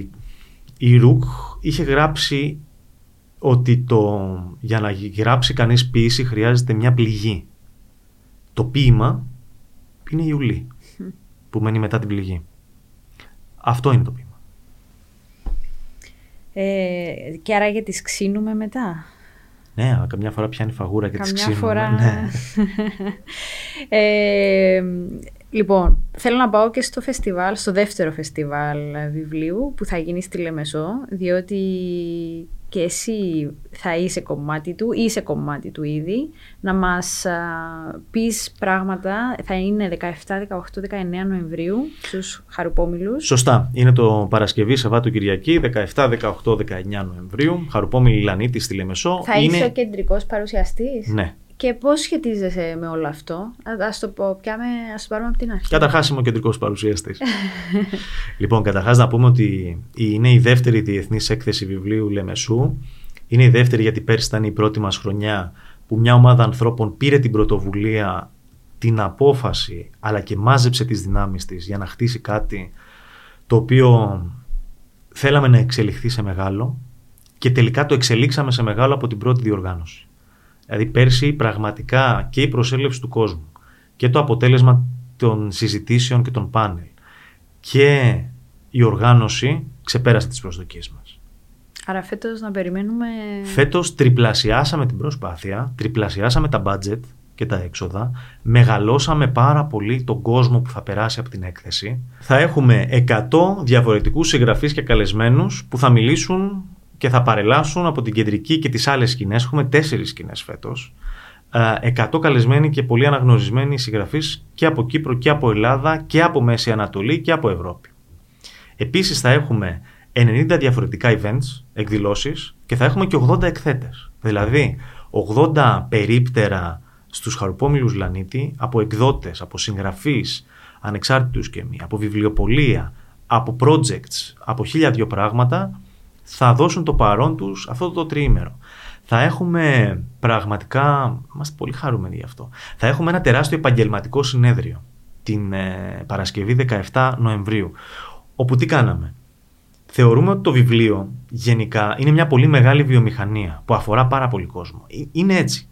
η Ρουκ είχε γράψει ότι το, για να γράψει κανείς ποίηση χρειάζεται μια πληγή. Το ποίημα είναι η Ιουλή που μένει μετά την πληγή. Αυτό είναι το ποίημα. Ε, και άρα γιατί τις ξύνουμε μετά; Ναι, αλλά καμιά φορά πιάνει φαγούρα και τις Καμιά ξύνουμε. φορά. Ναι. *laughs* ε, λοιπόν, θέλω να πάω και στο φεστιβάλ, στο δεύτερο φεστιβάλ βιβλίου που θα γίνει στη Λεμεσό, διότι και εσύ θα είσαι κομμάτι του, ή είσαι κομμάτι του ήδη, να μας α, πεις πράγματα, θα είναι 17, 18, 19 Νοεμβρίου στους Χαρουπόμιλους. Σωστά. Είναι το Παρασκευή, Σαββάτου Κυριακή, 17, 18, 19 Νοεμβρίου. Χαρουπόμιλη Λανίτη στη Λεμεσό. Θα είναι... είσαι ο κεντρικός παρουσιαστής; Ναι. Και πώς σχετίζεσαι με όλο αυτό; Α- Ας το, πω, πιάμε, ας το πάρουμε από την αρχή. Καταρχάς είμαι ο κεντρικός παρουσιαστής. *laughs* λοιπόν, καταρχάς να πούμε ότι είναι η δεύτερη διεθνής έκθεση βιβλίου Λεμεσού. Είναι η δεύτερη γιατί πέρσι ήταν η πρώτη μας χρονιά που μια ομάδα ανθρώπων πήρε την πρωτοβουλία, την απόφαση, αλλά και μάζεψε τις δυνάμεις της για να χτίσει κάτι το οποίο θέλαμε να εξελιχθεί σε μεγάλο και τελικά το εξελίξαμε σε μεγάλο από την πρώτη διοργάνωση. Δηλαδή πέρσι πραγματικά και η προσέλευση του κόσμου και το αποτέλεσμα των συζητήσεων και των πάνελ και η οργάνωση ξεπέρασε τις προσδοκίες μας. Άρα φέτος να περιμένουμε... Φέτος τριπλασιάσαμε την προσπάθεια, τριπλασιάσαμε τα budget και τα έξοδα, μεγαλώσαμε πάρα πολύ τον κόσμο που θα περάσει από την έκθεση. Θα έχουμε 100 διαφορετικούς συγγραφείς και καλεσμένους που θα μιλήσουν και θα παρελάσουν από την κεντρική και τις άλλες σκηνές. Έχουμε τέσσερις σκηνές φέτος. Ε, 100 καλεσμένοι και πολύ αναγνωρισμένοι συγγραφείς και από Κύπρο και από Ελλάδα και από Μέση Ανατολή και από Ευρώπη. Επίσης θα έχουμε 90 διαφορετικά events, εκδηλώσεις και θα έχουμε και 80 εκθέτες. Δηλαδή 80 περίπτερα στους χαρουπόμιλους Λανίτη από εκδότες, από συγγραφείς, ανεξάρτητους και μη, από βιβλιοπολία, από projects, από χίλια δυο πράγματα θα δώσουν το παρόν τους αυτό το τριήμερο. Θα έχουμε πραγματικά, είμαστε πολύ χαρούμενοι γι' αυτό, θα έχουμε ένα τεράστιο επαγγελματικό συνέδριο την ε, Παρασκευή 17 Νοεμβρίου, όπου τι κάναμε. Θεωρούμε ότι το βιβλίο γενικά είναι μια πολύ μεγάλη βιομηχανία που αφορά πάρα πολύ κόσμο. Ε, Είναι έτσι.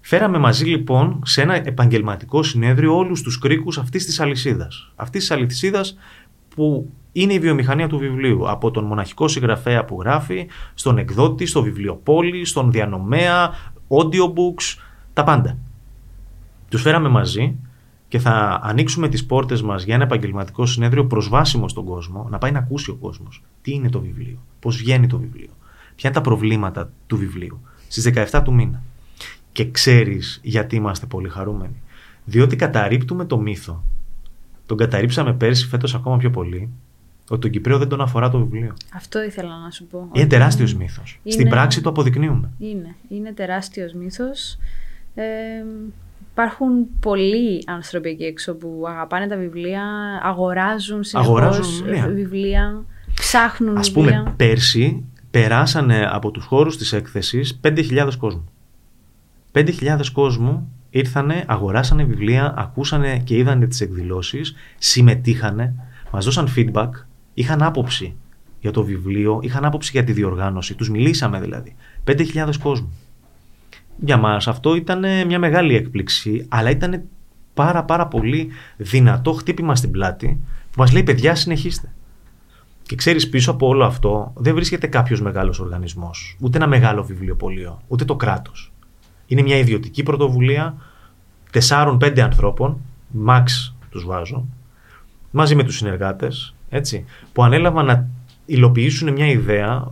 Φέραμε μαζί λοιπόν σε ένα επαγγελματικό συνέδριο όλους τους κρίκους αυτής της αλυσίδας. Αυτής της αλυσίδας που είναι η βιομηχανία του βιβλίου. Από τον μοναχικό συγγραφέα που γράφει, στον εκδότη, στο βιβλιοπόλη, στον διανομέα, audiobooks, τα πάντα. Τους φέραμε μαζί και θα ανοίξουμε τις πόρτες μας για ένα επαγγελματικό συνέδριο προσβάσιμο στον κόσμο, να πάει να ακούσει ο κόσμος τι είναι το βιβλίο, πώς βγαίνει το βιβλίο, ποια είναι τα προβλήματα του βιβλίου. Στις 17 του μήνα. Και ξέρεις γιατί είμαστε πολύ χαρούμενοι. Διότι καταρρύπτουμε το μύθο. Τον καταρρύψαμε πέρσι, φέτος ακόμα πιο πολύ, ότι τον Κυπρέο δεν τον αφορά το βιβλίο. Αυτό ήθελα να σου πω. Είναι Ότι τεράστιος μύθος. είναι- Στην πράξη το αποδεικνύουμε. Είναι, είναι τεράστιος μύθος. Ε, υπάρχουν πολλοί άνθρωποι εκεί έξω που αγαπάνε τα βιβλία, αγοράζουν συνεχώς Αγοράζουν βιβλία. βιβλία, ψάχνουν Ας βιβλία. πούμε, πέρσι περάσανε από τους χώρους της έκθεσης 5.000 κόσμου. 5.000 κόσμου ήρθανε, αγοράσανε βιβλία, ακούσανε και είδανε τις εκδηλώσεις, συμμετείχανε, μας δώσαν feedback, είχαν άποψη για το βιβλίο, είχαν άποψη για τη διοργάνωση, τους μιλήσαμε δηλαδή. 5.000 κόσμου. Για μας αυτό ήταν μια μεγάλη έκπληξη, αλλά ήταν πάρα πάρα πολύ δυνατό χτύπημα στην πλάτη που μας λέει παιδιά συνεχίστε. Και ξέρεις πίσω από όλο αυτό δεν βρίσκεται κάποιος μεγάλος οργανισμός, ούτε ένα μεγάλο βιβλιοπωλείο, ούτε το κράτος. Είναι μια ιδιωτική πρωτοβουλία τεσσάρων-πέντε ανθρώπων, max τους βάζω, μαζί με τους συνεργάτες, έτσι, που ανέλαβαν να υλοποιήσουν μια ιδέα,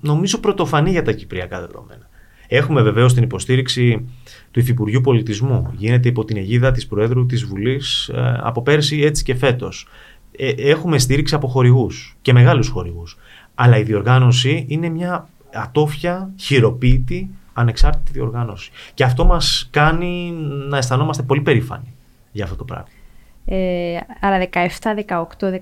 νομίζω πρωτοφανή για τα κυπριακά δεδομένα. Έχουμε βεβαίως την υποστήριξη του Υφυπουργείου Πολιτισμού. Γίνεται υπό την αιγίδα της Προέδρου της Βουλής ε, από πέρσι έτσι και φέτος. Ε, έχουμε στήριξη από χορηγούς και μεγάλους χορηγούς. Αλλά η διοργάνωση είναι μια ατόφια, χειροποίητη, ανεξάρτητη διοργάνωση. Και αυτό μας κάνει να αισθανόμαστε πολύ περήφανοι για αυτό το πράγμα. Ε, άρα 17, 18, 19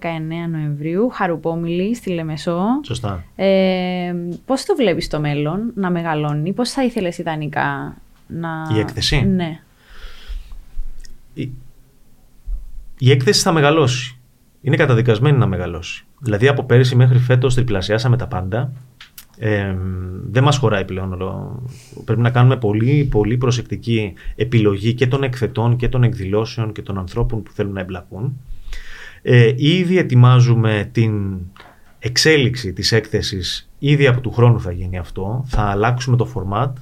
Νοεμβρίου, Χαρουπόμιλη στη Λεμεσό. Σωστά. Ε, πώς το βλέπεις το μέλλον να μεγαλώνει, πώς θα ήθελες ιδανικά να... Η έκθεση; Ναι. Η, η έκθεση θα μεγαλώσει. Είναι καταδικασμένη να μεγαλώσει. Δηλαδή από πέρυσι μέχρι φέτος τριπλασιάσαμε τα πάντα. Ε, δεν μας χωράει πλέον. Πρέπει να κάνουμε πολύ, πολύ προσεκτική επιλογή και των εκθετών και των εκδηλώσεων και των ανθρώπων που θέλουν να εμπλακούν. Ε, ήδη ετοιμάζουμε την εξέλιξη της έκθεσης, ήδη από του χρόνου θα γίνει αυτό. Θα αλλάξουμε το format,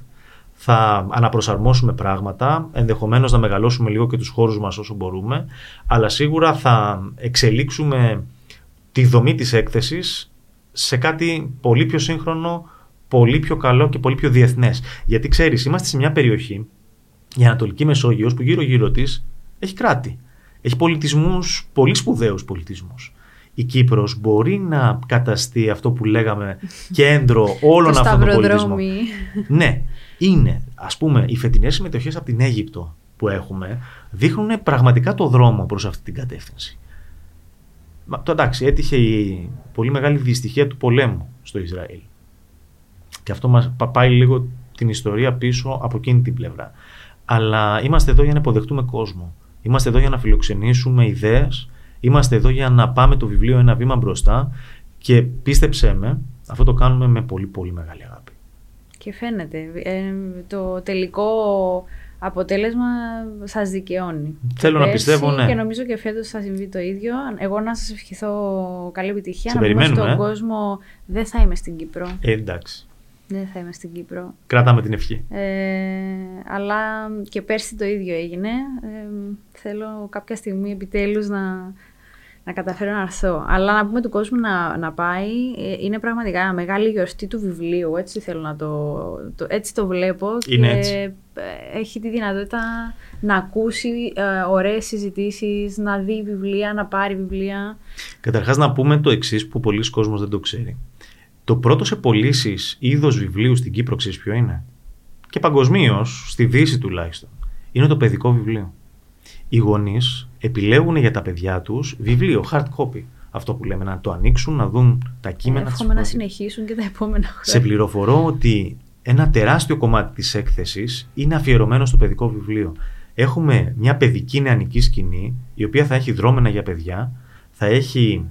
θα αναπροσαρμόσουμε πράγματα, ενδεχομένως να μεγαλώσουμε λίγο και τους χώρους μας όσο μπορούμε, αλλά σίγουρα θα εξελίξουμε τη δομή της έκθεσης σε κάτι πολύ πιο σύγχρονο, πολύ πιο καλό και πολύ πιο διεθνές. Γιατί ξέρεις, είμαστε σε μια περιοχή, η Ανατολική Μεσόγειος, που γύρω-γύρω της έχει κράτη. Έχει πολιτισμούς, πολύ σπουδαίους πολιτισμούς. Η Κύπρος μπορεί να καταστεί αυτό που λέγαμε *laughs* κέντρο όλων αυτών των πολιτισμών. Ναι, είναι, ας πούμε, οι φετινές συμμετοχές από την Αίγυπτο που έχουμε δείχνουν πραγματικά το δρόμο προς αυτή την κατεύθυνση. Το εντάξει, έτυχε η πολύ μεγάλη δυστυχία του πολέμου στο Ισραήλ. Και αυτό μας πάει λίγο την ιστορία πίσω από εκείνη την πλευρά. Αλλά είμαστε εδώ για να υποδεχτούμε κόσμο. Είμαστε εδώ για να φιλοξενήσουμε ιδέες. Είμαστε εδώ για να πάμε το βιβλίο ένα βήμα μπροστά. Και πίστεψέ με, αυτό το κάνουμε με πολύ πολύ μεγάλη αγάπη. Και φαίνεται. Ε, το τελικό αποτέλεσμα σας δικαιώνει. Θέλω να πιστεύω, ναι. Και νομίζω και φέτος θα συμβεί το ίδιο. Εγώ να σας ευχηθώ καλή επιτυχία. Σε να πούμε στον ε; κόσμο δεν θα είμαι στην Κύπρο. Ε, εντάξει. Δεν θα είμαι στην Κύπρο. Κράταμε την ευχή. Ε, αλλά και πέρσι το ίδιο έγινε. Ε, θέλω κάποια στιγμή επιτέλους να, να καταφέρω να έρθω. Αλλά να πούμε του κόσμου να, να πάει. Ε, είναι πραγματικά μεγάλη γιορτή του βιβλίου. Έτσι θέλω να το, το έτσι το βλέπω. Είναι και έτσι. Ε, έχει τη δυνατότητα να ακούσει ε, ωραίες συζητήσεις, να δει βιβλία, να πάρει βιβλία. Καταρχάς να πούμε το εξής που πολλοί κόσμος δεν το ξέρει. Το πρώτο σε πωλήσεις είδος βιβλίου στην Κύπρο, ξέρεις ποιο είναι; Και παγκοσμίως, στη Δύση τουλάχιστον, είναι το παιδικό βιβλίο. Οι γονείς επιλέγουν για τα παιδιά τους βιβλίο, hard copy. Αυτό που λέμε, να το ανοίξουν, να δουν τα κείμενα. Εύχομαι να συνεχίσουν και τα επόμενα χρόνια. Σε πληροφορώ ότι ένα τεράστιο κομμάτι της έκθεσης είναι αφιερωμένο στο παιδικό βιβλίο. Έχουμε μια παιδική νεανική σκηνή, η οποία θα έχει δρόμενα για παιδιά, θα έχει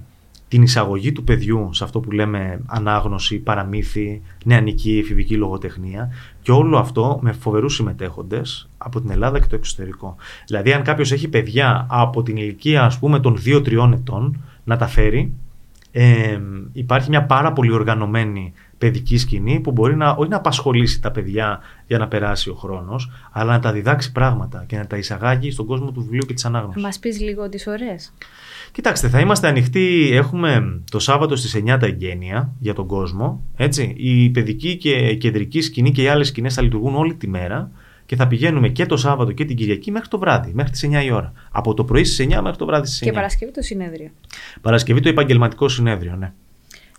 την εισαγωγή του παιδιού σε αυτό που λέμε ανάγνωση, παραμύθι, νεανική, εφηβική λογοτεχνία και όλο αυτό με φοβερούς συμμετέχοντες από την Ελλάδα και το εξωτερικό. Δηλαδή, αν κάποιος έχει παιδιά από την ηλικία ας πούμε των 2-3 ετών να τα φέρει, ε, υπάρχει μια πάρα πολύ οργανωμένη παιδική σκηνή που μπορεί να, όχι να απασχολήσει τα παιδιά για να περάσει ο χρόνος, αλλά να τα διδάξει πράγματα και να τα εισαγάγει στον κόσμο του βιβλίου και της ανάγνωσης. Μας πεις λίγο τις ώρε. Κοιτάξτε, θα είμαστε ανοιχτοί. Έχουμε το Σάββατο στις 9 τα εγγένεια για τον κόσμο. Έτσι. Η παιδική και η κεντρική σκηνή και οι άλλες σκηνές θα λειτουργούν όλη τη μέρα και θα πηγαίνουμε και το Σάββατο και την Κυριακή μέχρι το βράδυ, μέχρι τις 9 η ώρα. Από το πρωί στις 9 μέχρι το βράδυ στις 9. Και Παρασκευή το συνέδριο. Παρασκευή το επαγγελματικό συνέδριο, ναι.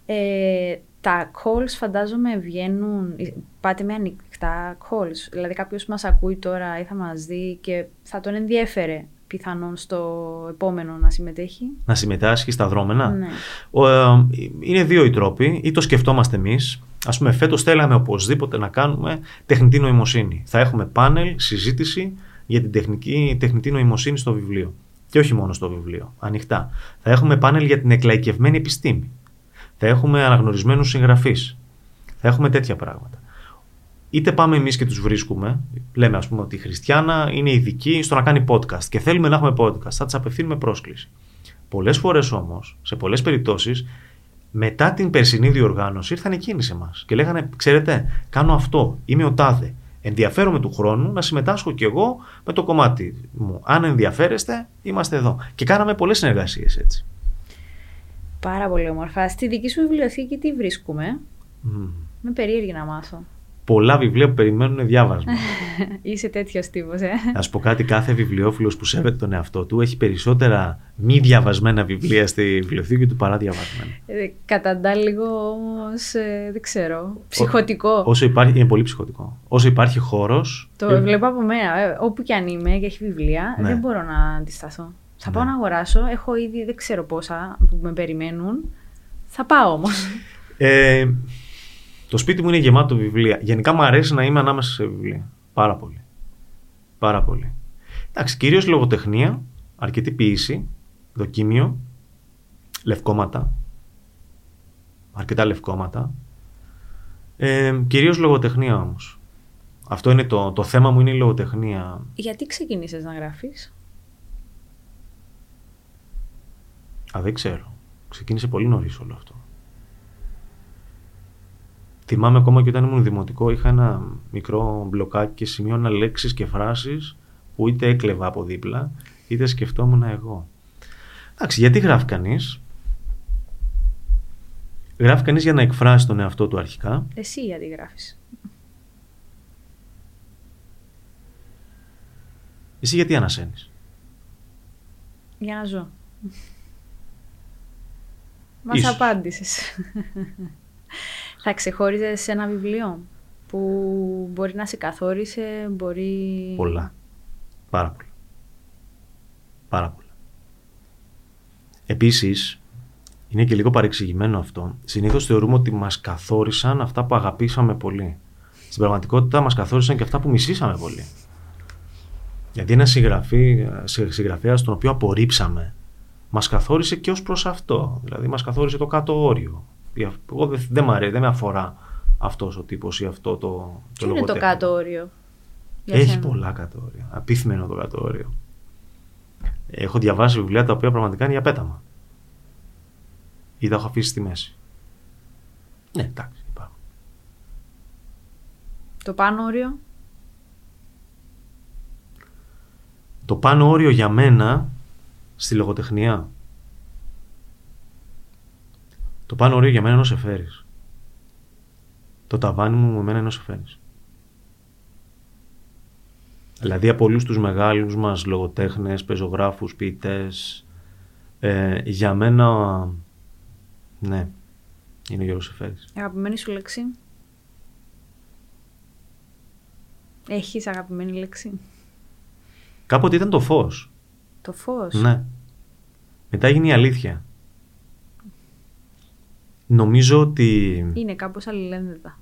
Ε, τα calls φαντάζομαι βγαίνουν, πάτε με ανοιχτά calls, δηλαδή κάποιος μας ακούει τώρα ή θα μας δει και θα τον ενδιέφερε πιθανόν στο επόμενο να συμμετέχει. Να συμμετάσχει στα δρόμενα. Ναι. Ε, είναι δύο οι τρόποι, ή το σκεφτόμαστε εμείς, Α πούμε, φέτος θέλαμε οπωσδήποτε να κάνουμε τεχνητή νοημοσύνη. Θα έχουμε πάνελ, συζήτηση για την τεχνική, τεχνητή νοημοσύνη στο βιβλίο. Και όχι μόνο στο βιβλίο, ανοιχτά. Θα έχουμε πάνελ για την εκλαϊκευμένη επιστήμη. Θα έχουμε αναγνωρισμένους συγγραφείς. Θα έχουμε τέτοια πράγματα. Είτε πάμε εμείς και τους βρίσκουμε, λέμε ας πούμε ότι η Χριστιανά είναι ειδική στο να κάνει podcast και θέλουμε να έχουμε podcast, θα της απευθύνουμε πρόσκληση. Πολλές φορές όμως, σε πολλές περιπτώσεις, μετά την περσινή διοργάνωση ήρθαν εκείνοι σε εμάς και λέγανε: Ξέρετε, κάνω αυτό, είμαι ο τάδε. Ενδιαφέρομαι του χρόνου να συμμετάσχω κι εγώ με το κομμάτι μου. Αν ενδιαφέρεστε, είμαστε εδώ. Και κάναμε πολλές συνεργασίες έτσι. Πάρα πολύ όμορφα. Στη δική σου βιβλιοθήκη τι βρίσκουμε; Mm. Με περίεργη να μάθω πολλά βιβλία που περιμένουν διάβασμα. *laughs* Είσαι τέτοιος τύπος, ε. Α πω κάτι, κάθε βιβλιοφίλο που σέβεται τον εαυτό του έχει περισσότερα μη διαβασμένα βιβλία στη βιβλιοθήκη του παρά διαβασμένα. Ε, καταντά λίγο όμως, ε, δεν ξέρω. Ψυχοτικό. όσο υπάρχει, είναι πολύ ψυχοτικό. Όσο υπάρχει χώρος. Το ε... βλέπω από μένα. Ε, όπου και αν είμαι και έχει βιβλία, ναι. δεν μπορώ να αντισταθώ. Θα πάω ναι. να αγοράσω. Έχω ήδη δεν ξέρω πόσα που με περιμένουν. Θα πάω όμως. Ε, το σπίτι μου είναι γεμάτο βιβλία. Γενικά μου αρέσει να είμαι ανάμεσα σε βιβλία. Πάρα πολύ. Πάρα πολύ. Εντάξει, κυρίως λογοτεχνία, αρκετή ποιήση, δοκίμιο, λευκόματα. αρκετά λευκόματα. Ε, κυρίως λογοτεχνία όμως. Αυτό είναι το, το θέμα μου είναι η λογοτεχνία. Γιατί ξεκίνησες να γράφεις; Α, δεν ξέρω. Ξεκίνησε πολύ νωρίς όλο αυτό. Θυμάμαι ακόμα και όταν ήμουν δημοτικό είχα ένα μικρό μπλοκάκι και σημείωνα λέξεις και φράσεις που είτε έκλεβα από δίπλα είτε σκεφτόμουν εγώ. Εντάξει, γιατί γράφει κανείς; Γράφει κανείς για να εκφράσει τον εαυτό του αρχικά. Εσύ γιατί γράφεις. Εσύ γιατί ανασένεις; Για να ζω. Μας Ίσως. απάντησες. Θα ξεχώριζες ένα βιβλίο που μπορεί να σε καθόρισε, μπορεί... Πολλά. Πάρα πολλά. Πάρα πολλά. Επίσης, είναι και λίγο παρεξηγημένο αυτό. Συνήθως θεωρούμε ότι μας καθόρισαν αυτά που αγαπήσαμε πολύ. Στην πραγματικότητα μας καθόρισαν και αυτά που μισήσαμε πολύ. Γιατί ένα συγγραφή, σε- συγγραφέα τον οποίο απορρίψαμε, μας καθόρισε και ως προς αυτό. Δηλαδή μας καθόρισε το κάτω όριο. Εγώ δεν, δεν, μ' αρέσει, δεν με αφορά αυτός ο τύπος ή αυτό το, το Ποιο είναι το λογοτέχνη. κάτω όριο. για Έχει σένα; πολλά κατόρια. Απίθυμενο το κατόριο. Έχω διαβάσει βιβλία τα οποία πραγματικά είναι για πέταμα. Ή τα έχω αφήσει στη μέση. Ναι, εντάξει, υπάρχουν. Το πάνω όριο; Το πάνω όριο για μένα στη λογοτεχνία. Το πάνω όριο για μένα είναι όσο φέρεις. Το ταβάνι μου με μένα είναι όσο φέρεις. Δηλαδή από όλους τους μεγάλους μας λογοτέχνες, πεζογράφους, ποιητές, ε, για μένα, ναι, είναι ο Γιώργος Σεφέρης. Αγαπημένη σου λέξη; Έχεις αγαπημένη λέξη; Κάποτε ήταν το φως. Το φως. Ναι. Μετά έγινε η αλήθεια. Νομίζω ότι... Είναι κάπως αλληλένδετα.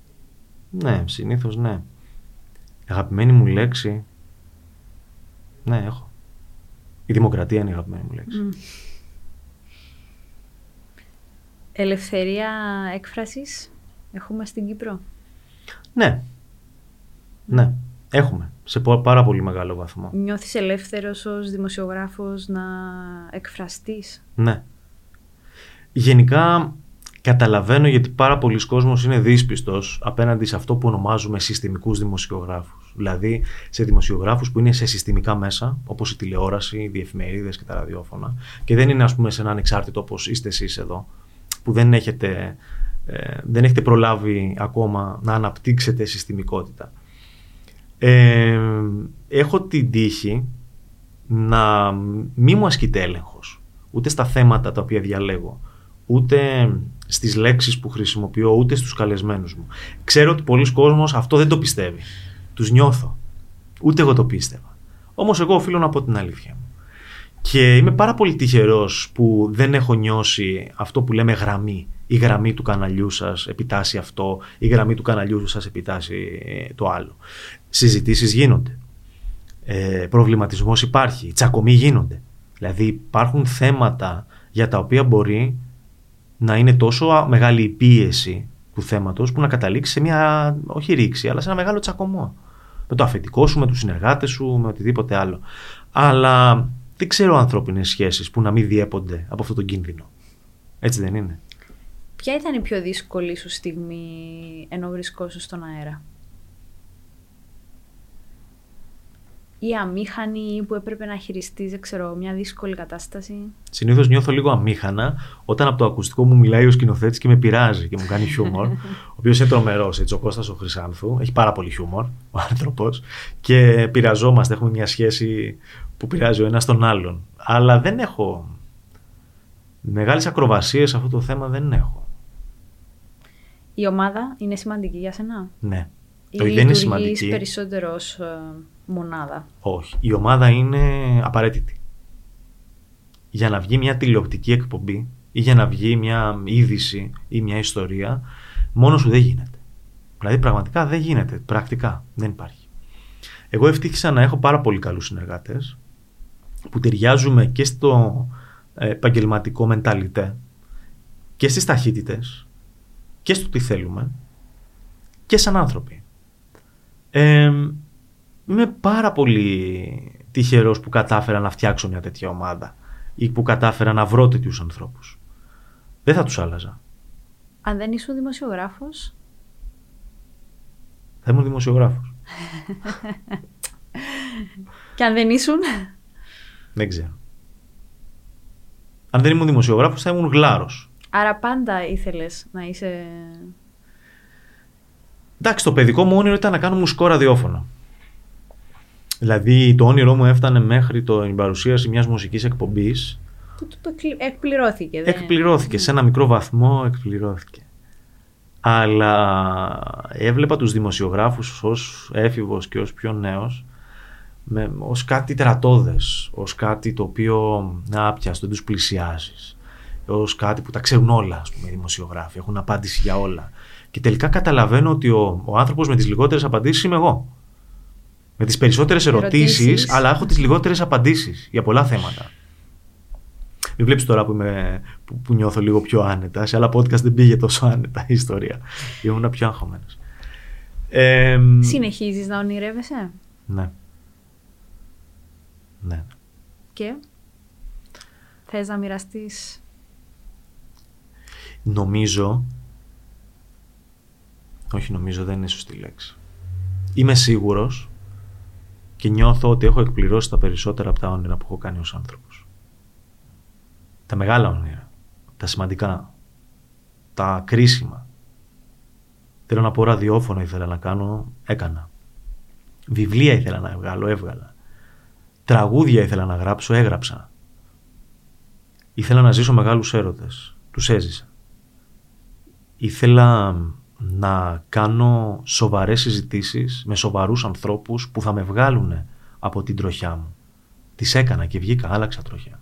Ναι, συνήθως ναι. Αγαπημένη μου λέξη... Ναι, έχω. Η δημοκρατία είναι η αγαπημένη μου λέξη. Μμ. Ελευθερία έκφρασης έχουμε στην Κύπρο. Ναι. Ναι. Έχουμε. Σε πο- πάρα πολύ μεγάλο βαθμό. Νιώθεις ελεύθερος ως δημοσιογράφος να εκφραστείς; Ναι. Γενικά καταλαβαίνω γιατί πάρα πολλοί κόσμος είναι δύσπιστος απέναντι σε αυτό που ονομάζουμε συστημικούς δημοσιογράφους. Δηλαδή σε δημοσιογράφους που είναι σε συστημικά μέσα, όπως η τηλεόραση, οι διεφημερίδες και τα ραδιόφωνα και δεν είναι ας πούμε σε ένα ανεξάρτητο όπως είστε εσείς εδώ, που δεν έχετε, ε, δεν έχετε προλάβει ακόμα να αναπτύξετε συστημικότητα. Ε, έχω την τύχη να μη μου ασκείται έλεγχος ούτε στα θέματα τα οποία διαλέγω ούτε στις λέξεις που χρησιμοποιώ ούτε στους καλεσμένους μου. Ξέρω ότι πολλοί κόσμος αυτό δεν το πιστεύει. Τους νιώθω. Ούτε εγώ το πίστευα. Όμως εγώ οφείλω να πω την αλήθεια μου. Και είμαι πάρα πολύ τυχερός που δεν έχω νιώσει αυτό που λέμε γραμμή η γραμμή του καναλιού σας επιτάσσει αυτό η γραμμή του καναλιού σας επιτάσσει ε, το άλλο συζητήσεις γίνονται ε, προβληματισμός υπάρχει, τσακωμοί γίνονται. Δηλαδή υπάρχουν θέματα για τα οποία μπορεί να είναι τόσο α- μεγάλη η πίεση του θέματος που να καταλήξει σε μια, όχι ρήξη, αλλά σε ένα μεγάλο τσακωμό. Με το αφεντικό σου, με τους συνεργάτες σου, με οτιδήποτε άλλο. Αλλά δεν ξέρω ανθρώπινες σχέσεις που να μην διέπονται από αυτόν τον κίνδυνο. Έτσι δεν είναι. Ποια ήταν η πιο δύσκολη σου στιγμή ενώ βρισκόσου στον αέρα; Ή αμήχανη που έπρεπε να χειριστείς, δεν ξέρω, μια δύσκολη κατάσταση; Συνήθως νιώθω λίγο αμήχανα όταν από το ακουστικό μου μιλάει ο σκηνοθέτης και με πειράζει και μου κάνει χιούμορ. ο οποίος είναι τρομερός, έτσι, ο Κώστας ο Χρυσάνθου. Έχει πάρα πολύ χιούμορ ο άνθρωπος. Και πειραζόμαστε, έχουμε μια σχέση που πειράζει ο ένας τον άλλον. Αλλά δεν έχω. Μεγάλες ακροβασίες σε αυτό το θέμα δεν έχω. Η ομάδα είναι σημαντική για σένα; Ναι. Ή Όχι, δεν είναι λειτουργείς σημαντική. περισσότερος ως ε, μονάδα; Όχι. Η ομάδα είναι απαραίτητη. Για να βγει μια τηλεοπτική εκπομπή ή για να βγει μια είδηση ή μια ιστορία, μόνο σου δεν γίνεται. Δηλαδή πραγματικά δεν γίνεται. Πρακτικά δεν υπάρχει. Εγώ ευτύχησα να έχω πάρα πολύ καλούς συνεργάτες που ταιριάζουμε και στο ε, επαγγελματικό μενταλιτέ και στις ταχύτητες και στο τι θέλουμε και σαν άνθρωποι. Ε, είμαι πάρα πολύ τυχερός που κατάφερα να φτιάξω μια τέτοια ομάδα ή που κατάφερα να βρω τέτοιους ανθρώπους. Δεν θα τους άλλαζα. Αν δεν ήσουν δημοσιογράφος... Θα ήμουν δημοσιογράφος. *laughs* και αν δεν ήσουν... Δεν ξέρω. Αν δεν ήμουν δημοσιογράφος θα ήμουν γλάρος. Άρα πάντα ήθελες να είσαι... Εντάξει, το παιδικό μου όνειρο ήταν να κάνω μουσικό ραδιόφωνο. Δηλαδή το όνειρό μου έφτανε μέχρι το, την παρουσίαση μιας μουσικής εκπομπής. Το, το, το εκπληρώθηκε. Δεν... Εκπληρώθηκε. Σε ένα μικρό βαθμό εκπληρώθηκε. Αλλά έβλεπα τους δημοσιογράφους ως έφηβος και ως πιο νέος με, ως κάτι τερατώδες, ως κάτι το οποίο άπιαστο, δεν τους πλησιάζεις, ως κάτι που τα ξέρουν όλα, ας πούμε, οι δημοσιογράφοι, έχουν απάντηση για όλα. Και τελικά καταλαβαίνω ότι ο, ο άνθρωπος με τις λιγότερες απαντήσεις είμαι εγώ. Με τις περισσότερες ερωτήσεις, ερωτήσεις. αλλά έχω τις λιγότερες απαντήσεις για πολλά θέματα. Μην βλέπεις τώρα που, που, που, νιώθω λίγο πιο άνετα. Σε άλλα podcast δεν πήγε τόσο άνετα η ιστορία. Ήμουν πιο αγχωμένος. Ε, Συνεχίζεις να ονειρεύεσαι; Ναι. Ναι. Και; Θες να μοιραστείς. Νομίζω όχι νομίζω δεν είναι σωστή λέξη. Είμαι σίγουρος και νιώθω ότι έχω εκπληρώσει τα περισσότερα από τα όνειρα που έχω κάνει ως άνθρωπος. Τα μεγάλα όνειρα, τα σημαντικά, τα κρίσιμα. Θέλω να πω ραδιόφωνο ήθελα να κάνω, έκανα. Βιβλία ήθελα να βγάλω, έβγαλα. Τραγούδια ήθελα να γράψω, έγραψα. Ήθελα να ζήσω μεγάλους έρωτες, τους έζησα. Ήθελα να κάνω σοβαρές συζητήσεις με σοβαρούς ανθρώπους που θα με βγάλουν από την τροχιά μου. Τις έκανα και βγήκα, άλλαξα τροχιά.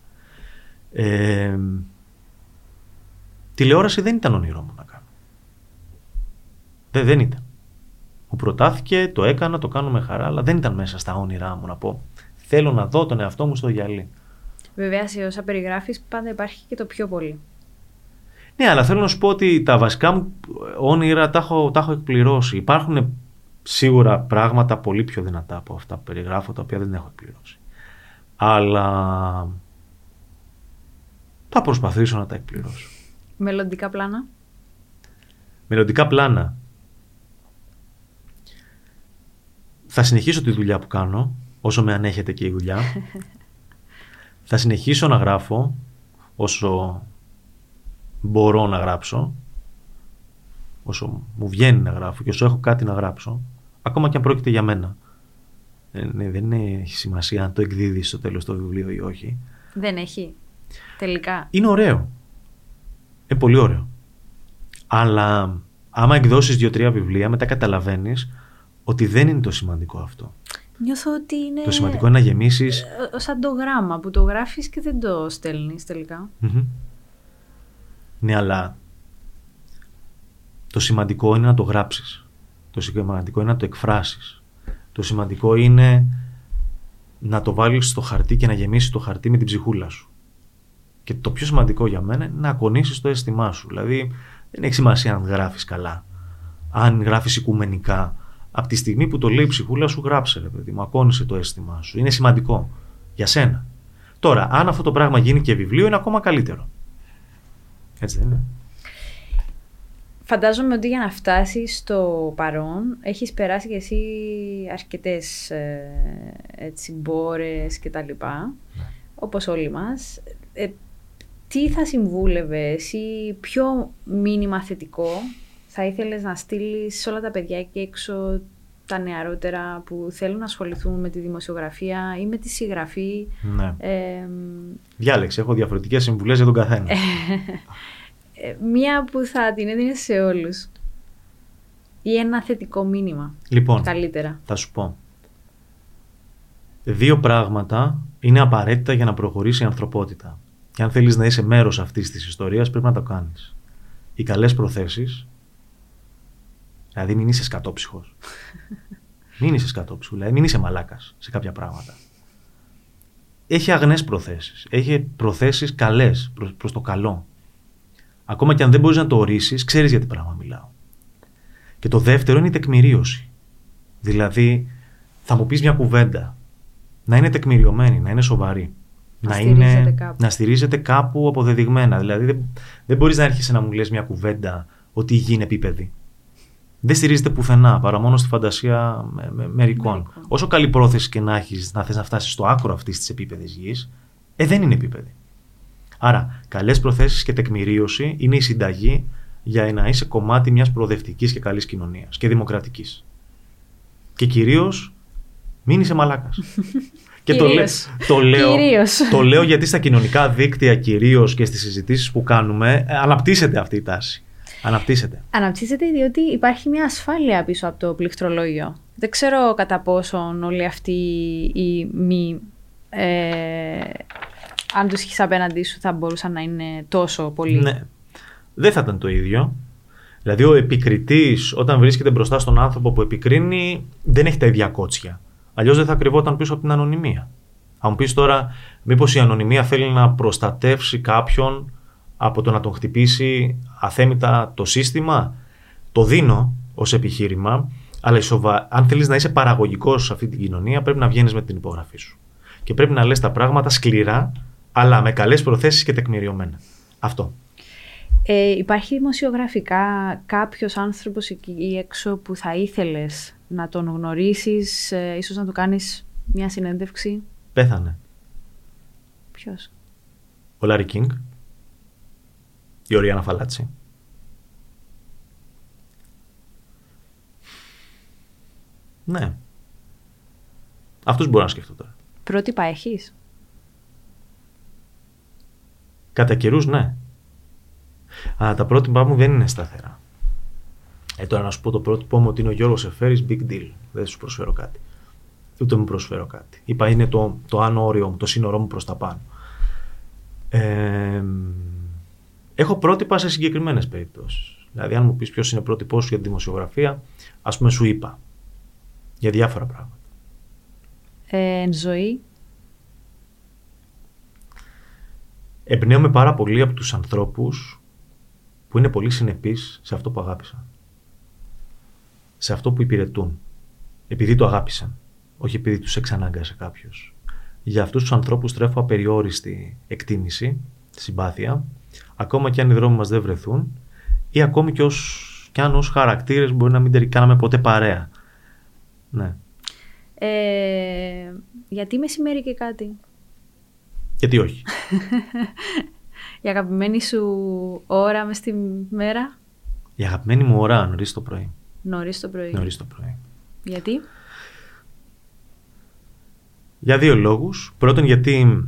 Ε, τηλεόραση δεν ήταν όνειρό μου να κάνω. Δεν, δεν ήταν. Μου προτάθηκε, το έκανα, το κάνω με χαρά, αλλά δεν ήταν μέσα στα όνειρά μου να πω θέλω να δω τον εαυτό μου στο γυαλί. Βέβαια, σε όσα περιγράφεις πάντα υπάρχει και το πιο πολύ. Ναι, αλλά θέλω να σου πω ότι τα βασικά μου όνειρα τα έχω, τα έχω εκπληρώσει. Υπάρχουν σίγουρα πράγματα πολύ πιο δυνατά από αυτά που περιγράφω, τα οποία δεν έχω εκπληρώσει. Αλλά θα προσπαθήσω να τα εκπληρώσω. Μελλοντικά πλάνα; Μελλοντικά πλάνα. Θα συνεχίσω τη δουλειά που κάνω, όσο με ανέχεται και η δουλειά. *laughs* θα συνεχίσω να γράφω όσο μπορώ να γράψω, όσο μου βγαίνει να γράφω και όσο έχω κάτι να γράψω, ακόμα και αν πρόκειται για μένα. Ε, ναι, δεν έχει σημασία αν το εκδίδεις στο τέλος το βιβλίο ή όχι. Δεν έχει. Τελικά. Είναι ωραίο. Είναι πολύ ωραίο. Αλλά άμα εκδώσεις δύο-τρία βιβλία, μετά καταλαβαίνεις ότι δεν είναι το σημαντικό αυτό. Νιώθω ότι είναι. Το σημαντικό είναι να γεμίσεις. Ε, σαν το γράμμα που το γράφεις και δεν το στέλνεις τελικά. Ναι, αλλά το σημαντικό είναι να το γράψεις. Το σημαντικό είναι να το εκφράσεις. Το σημαντικό είναι να το βάλεις στο χαρτί και να γεμίσεις το χαρτί με την ψυχούλα σου. Και το πιο σημαντικό για μένα είναι να ακονίσεις το αίσθημά σου. Δηλαδή δεν έχει σημασία αν γράφεις καλά. Αν γράφεις οικουμενικά. Από τη στιγμή που το λέει η ψυχούλα σου γράψε ρε παιδί μου, ακόνισε το αίσθημά σου. Είναι σημαντικό για σένα. Τώρα, αν αυτό το πράγμα γίνει και βιβλίο είναι ακόμα καλύτερο. Έτσι δεν είναι. Φαντάζομαι ότι για να φτάσει στο παρόν έχεις περάσει και εσύ αρκετές ε, έτσι, μπόρες και τα λοιπά, ναι. όπως όλοι μας. Ε, τι θα συμβούλευες ή ποιο μήνυμα θετικό θα ήθελες να στείλεις σε όλα τα παιδιά εκεί έξω τα νεαρότερα που θέλουν να ασχοληθούν με τη δημοσιογραφία ή με τη συγγραφή. Ναι. Ε, Διάλεξε, έχω διαφορετικές συμβουλές για τον καθένα. *laughs* Ε, μία που θα την έδινε σε όλους. Ή ένα θετικό μήνυμα. Λοιπόν, καλύτερα. θα σου πω. Δύο πράγματα είναι απαραίτητα για να προχωρήσει η ανθρωπότητα. Και αν θέλεις να είσαι μέρος αυτής της ιστορίας πρέπει να το κάνεις. Οι καλές προθέσεις Δηλαδή μην είσαι σκατόψυχος. μην είσαι σκατόψυχος, δηλαδή μην είσαι μαλάκας σε κάποια πράγματα. Έχει αγνές προθέσεις. Έχει προθέσεις καλές προς το καλό. Ακόμα και αν δεν μπορείς να το ορίσεις, ξέρεις για τι πράγμα μιλάω. Και το δεύτερο είναι η τεκμηρίωση. Δηλαδή, θα μου πεις μια κουβέντα. Να είναι τεκμηριωμένη, να είναι σοβαρή. Να να, στηρίζεται είναι, κάπου. να στηρίζεται κάπου αποδεδειγμένα. Δηλαδή, δεν, δεν μπορείς να έρχεσαι να μου λες μια κουβέντα ότι η γη είναι επίπεδη. Δεν στηρίζεται πουθενά παρά μόνο στη φαντασία με, με- μερικών. Μερικών. Όσο καλή πρόθεση και να έχεις να θες να φτάσεις στο άκρο αυτής της επίπεδης γης, ε, δεν είναι επίπεδη. Άρα, καλές προθέσεις και τεκμηρίωση είναι η συνταγή για να είσαι κομμάτι μιας προοδευτικής και καλής κοινωνίας και δημοκρατικής. Και κυρίως, μην είσαι μαλάκας. *laughs* και το, λέ- Κυρίως. το, λέω, Κυρίως. το λέω γιατί στα κοινωνικά δίκτυα κυρίως και στις συζητήσεις που κάνουμε, ε, αναπτύσσεται αυτή η τάση. Αναπτύσσεται. Αναπτύσσεται διότι υπάρχει μια ασφάλεια πίσω από το πληκτρολόγιο. Δεν ξέρω κατά πόσον όλοι αυτοί οι μη. Ε, αν τους έχει απέναντί σου, θα μπορούσαν να είναι τόσο πολύ. Ναι. Δεν θα ήταν το ίδιο. Δηλαδή, ο επικριτής, όταν βρίσκεται μπροστά στον άνθρωπο που επικρίνει, δεν έχει τα ίδια κότσια. Αλλιώς δεν θα κρυβόταν πίσω από την ανωνυμία. Αν μου πεις τώρα, μήπως η ανωνυμία θέλει να προστατεύσει κάποιον από το να τον χτυπήσει αθέμητα το σύστημα. Το δίνω ως επιχείρημα, αλλά η σοβα... αν θέλεις να είσαι παραγωγικός σε αυτή την κοινωνία, πρέπει να βγαίνεις με την υπογραφή σου. Και πρέπει να λες τα πράγματα σκληρά, αλλά με καλές προθέσεις και τεκμηριωμένα. Αυτό. Ε, υπάρχει δημοσιογραφικά κάποιος άνθρωπος εκεί έξω που θα ήθελες να τον γνωρίσεις, ε, ίσως να του κάνεις μια συνέντευξη; Πέθανε. Ποιος; Ο Λάρι Κίνγκ. Η Οριάννα Φαλάτσι. Ναι. Αυτούς μπορώ να σκεφτώ τώρα. Πρότυπα έχεις; Κατά καιρούς ναι. Αλλά τα πρότυπά μου δεν είναι σταθερά. Ε, τώρα να σου πω το πρότυπό μου ότι είναι ο Γιώργος Εφέρης, big deal. Δεν σου προσφέρω κάτι. Ούτε μου προσφέρω κάτι. Είπα είναι το, το άνω όριο μου, το σύνορό μου προς τα πάνω. Ε, έχω πρότυπα σε συγκεκριμένες περιπτώσεις. Δηλαδή αν μου πεις ποιος είναι πρότυπός σου για τη δημοσιογραφία, ας πούμε σου είπα. Για διάφορα πράγματα. Ε, εν ζωή, Εμπνέομαι πάρα πολύ από τους ανθρώπους που είναι πολύ συνεπείς σε αυτό που αγάπησαν. Σε αυτό που υπηρετούν. Επειδή το αγάπησαν. Όχι επειδή τους εξανάγκασε κάποιος. Για αυτούς τους ανθρώπους τρέφω απεριόριστη εκτίμηση, συμπάθεια, ακόμα και αν οι δρόμοι μας δεν βρεθούν ή ακόμη και, ως, και αν ως χαρακτήρες μπορεί να μην τερι- κάναμε ποτέ παρέα. Ναι. ε, γιατί μεσημέρι και κάτι; Γιατί όχι. *laughs* Η αγαπημένη σου ώρα μες στη μέρα, Η αγαπημένη μου ώρα νωρίς το πρωί. νωρίς το πρωί. Νωρίς το πρωί. Γιατί; Για δύο λόγους. Πρώτον γιατί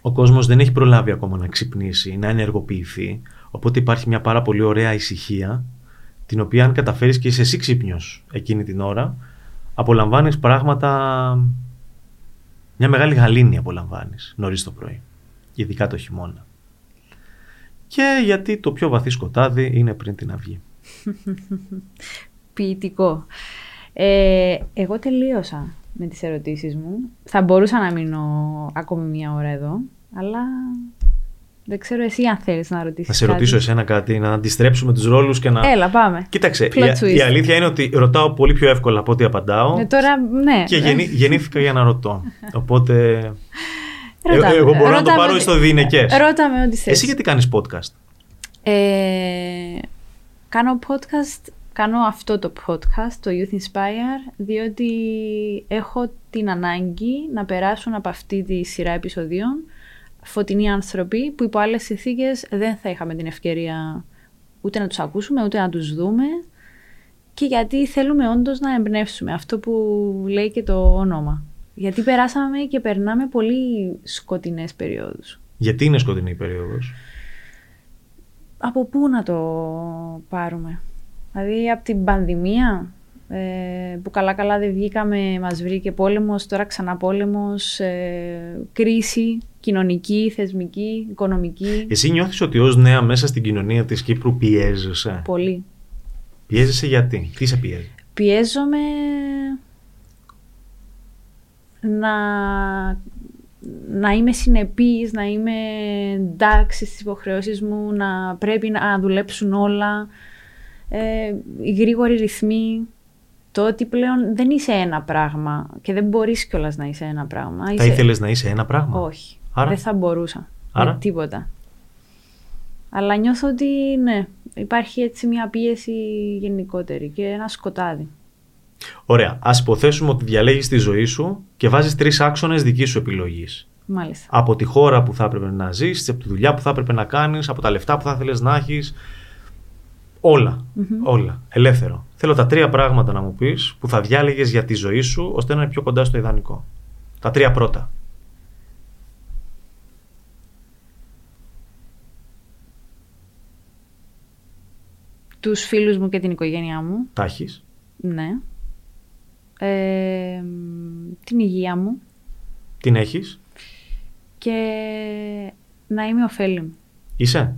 ο κόσμος δεν έχει προλάβει ακόμα να ξυπνήσει, να ενεργοποιηθεί. Οπότε υπάρχει μια πάρα πολύ ωραία ησυχία, την οποία αν καταφέρεις και είσαι εσύ ξύπνιος εκείνη την ώρα, απολαμβάνεις πράγματα... Μια μεγάλη γαλήνη απολαμβάνεις νωρίς το πρωί, ειδικά το χειμώνα. Και γιατί το πιο βαθύ σκοτάδι είναι πριν την αυγή. *laughs* Ποιητικό. Ε, εγώ τελείωσα με τις ερωτήσεις μου. Θα μπορούσα να μείνω ακόμη μία ώρα εδώ, αλλά δεν ξέρω εσύ αν θέλεις να ρωτήσεις Να σε κάτι. ρωτήσω εσένα κάτι, να αντιστρέψουμε τους ρόλους και να... Έλα, πάμε. Κοίταξε, Plot η, twist. η αλήθεια είναι ότι ρωτάω πολύ πιο εύκολα από ό,τι απαντάω Ε, τώρα, ναι. και γεννή, γεννήθηκα για να ρωτώ. Οπότε. ε, Ρώτα με. εγώ μπορώ να Ρώτα το με πάρω ό,τι- στο διηνεκές. Ρώτα με ό,τι θες. Εσύ γιατί κάνεις podcast; Ε, κάνω podcast, κάνω αυτό το podcast, το Youth Inspire, διότι έχω την ανάγκη να περάσουν από αυτή τη σειρά επεισοδίων φωτεινοί άνθρωποι που υπό άλλες συνθήκες δεν θα είχαμε την ευκαιρία ούτε να τους ακούσουμε, ούτε να τους δούμε και γιατί θέλουμε όντως να εμπνεύσουμε αυτό που λέει και το όνομα. Γιατί περάσαμε και περνάμε πολύ σκοτεινές περιόδους. Γιατί είναι σκοτεινή η περίοδος; από πού να το πάρουμε; Δηλαδή από την πανδημία ε, που καλά καλά δεν βγήκαμε, μας βρήκε πόλεμος, τώρα ξανά πόλεμος, ε, κρίση κοινωνική, θεσμική, οικονομική, Εσύ νιώθεις ότι ως νέα μέσα στην κοινωνία της Κύπρου πιέζεσαι; πολύ. Πιέζεσαι γιατί; Τι σε πιέζει; Πιέζομαι να, να είμαι συνεπής, να είμαι εντάξει στις υποχρεώσεις μου, να πρέπει να δουλέψουν όλα, ε, οι γρήγοροι ρυθμοί, το ότι πλέον δεν είσαι ένα πράγμα και δεν μπορείς κιόλας να είσαι ένα πράγμα. Θα Είσαι- ήθελες να είσαι ένα πράγμα; Όχι, Άρα; δεν θα μπορούσα Άρα; με τίποτα. Αλλά νιώθω ότι ναι, υπάρχει έτσι μια πίεση γενικότερη και ένα σκοτάδι. Ωραία. Ας υποθέσουμε ότι διαλέγεις τη ζωή σου και βάζεις τρεις άξονες δικής σου επιλογής. Μάλιστα. Από τη χώρα που θα έπρεπε να ζεις, από τη δουλειά που θα έπρεπε να κάνεις, από τα λεφτά που θα ήθελες να έχεις. Όλα. Όλα. Ελεύθερο. Θέλω τα τρία πράγματα να μου πεις που θα διάλεγες για τη ζωή σου ώστε να είναι πιο κοντά στο ιδανικό. Τα τρία πρώτα. Τους φίλους μου και την οικογένειά μου, Τα έχεις. ναι. Ε, την υγεία μου Την έχεις. και να είμαι ωφέλιμη. Είσαι.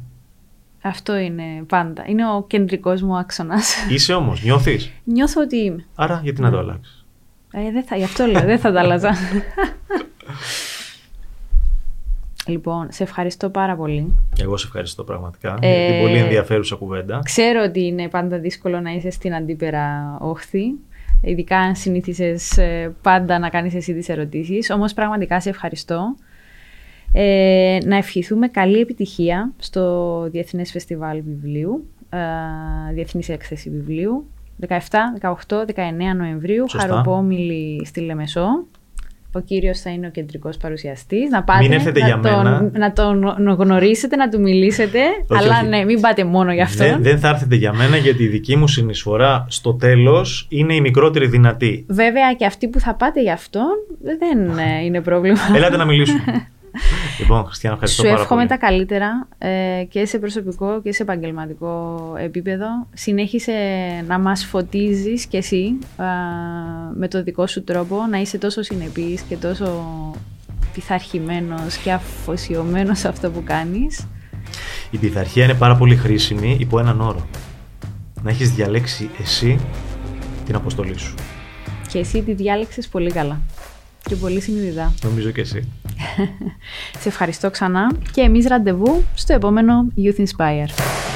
Αυτό είναι πάντα. Είναι ο κεντρικός μου άξονας. *laughs* Είσαι όμως. Νιώθεις; Νιώθω ότι είμαι. Άρα γιατί να το αλλάξεις; Ε, δεν θα, γι' αυτό λέω, δεν θα τα άλλαζα. *laughs* λοιπόν, σε ευχαριστώ πάρα πολύ. Εγώ σε ευχαριστώ πραγματικά Ε, για την πολύ ενδιαφέρουσα κουβέντα. Ξέρω ότι είναι πάντα δύσκολο να είσαι στην αντίπερα όχθη. Ειδικά αν συνήθισες ε, πάντα να κάνεις εσύ τις ερωτήσεις. Όμως πραγματικά σε ευχαριστώ. Ε, να ευχηθούμε καλή επιτυχία στο Διεθνές Φεστιβάλ Βιβλίου, ε, Διεθνής Έκθεση Βιβλίου, 17, 18, 19 Νοεμβρίου, Σωστά. Χαροπόμιλη στη Λεμεσό. Ο κύριος θα είναι ο κεντρικός παρουσιαστής. Να πάτε Μην έρθετε να, για τον, μένα. να τον γνωρίσετε, να του μιλήσετε. Όχι, αλλά όχι. ναι, μην πάτε μόνο γι' αυτό. Δεν, δεν θα έρθετε για μένα γιατί η δική μου συνεισφορά στο τέλος είναι η μικρότερη δυνατή. Βέβαια και αυτοί που θα πάτε γι' αυτόν δεν ε, είναι πρόβλημα. Ελάτε να μιλήσουμε. *laughs* λοιπόν, Χριστιανά, ευχαριστώ Σου πάρα εύχομαι πολύ. τα καλύτερα ε, και σε προσωπικό και σε επαγγελματικό επίπεδο. Συνέχισε να μας φωτίζεις κι εσύ α, με το δικό σου τρόπο, να είσαι τόσο συνεπής και τόσο πειθαρχημένος και αφοσιωμένος σε αυτό που κάνεις. Η πειθαρχία είναι πάρα πολύ χρήσιμη υπό έναν όρο. Να έχεις διαλέξει εσύ την αποστολή σου. Και εσύ τη διάλεξες πολύ καλά και πολύ συνειδητά. Νομίζω και εσύ. *laughs* Σε ευχαριστώ ξανά και εμείς ραντεβού στο επόμενο Youth Inspire.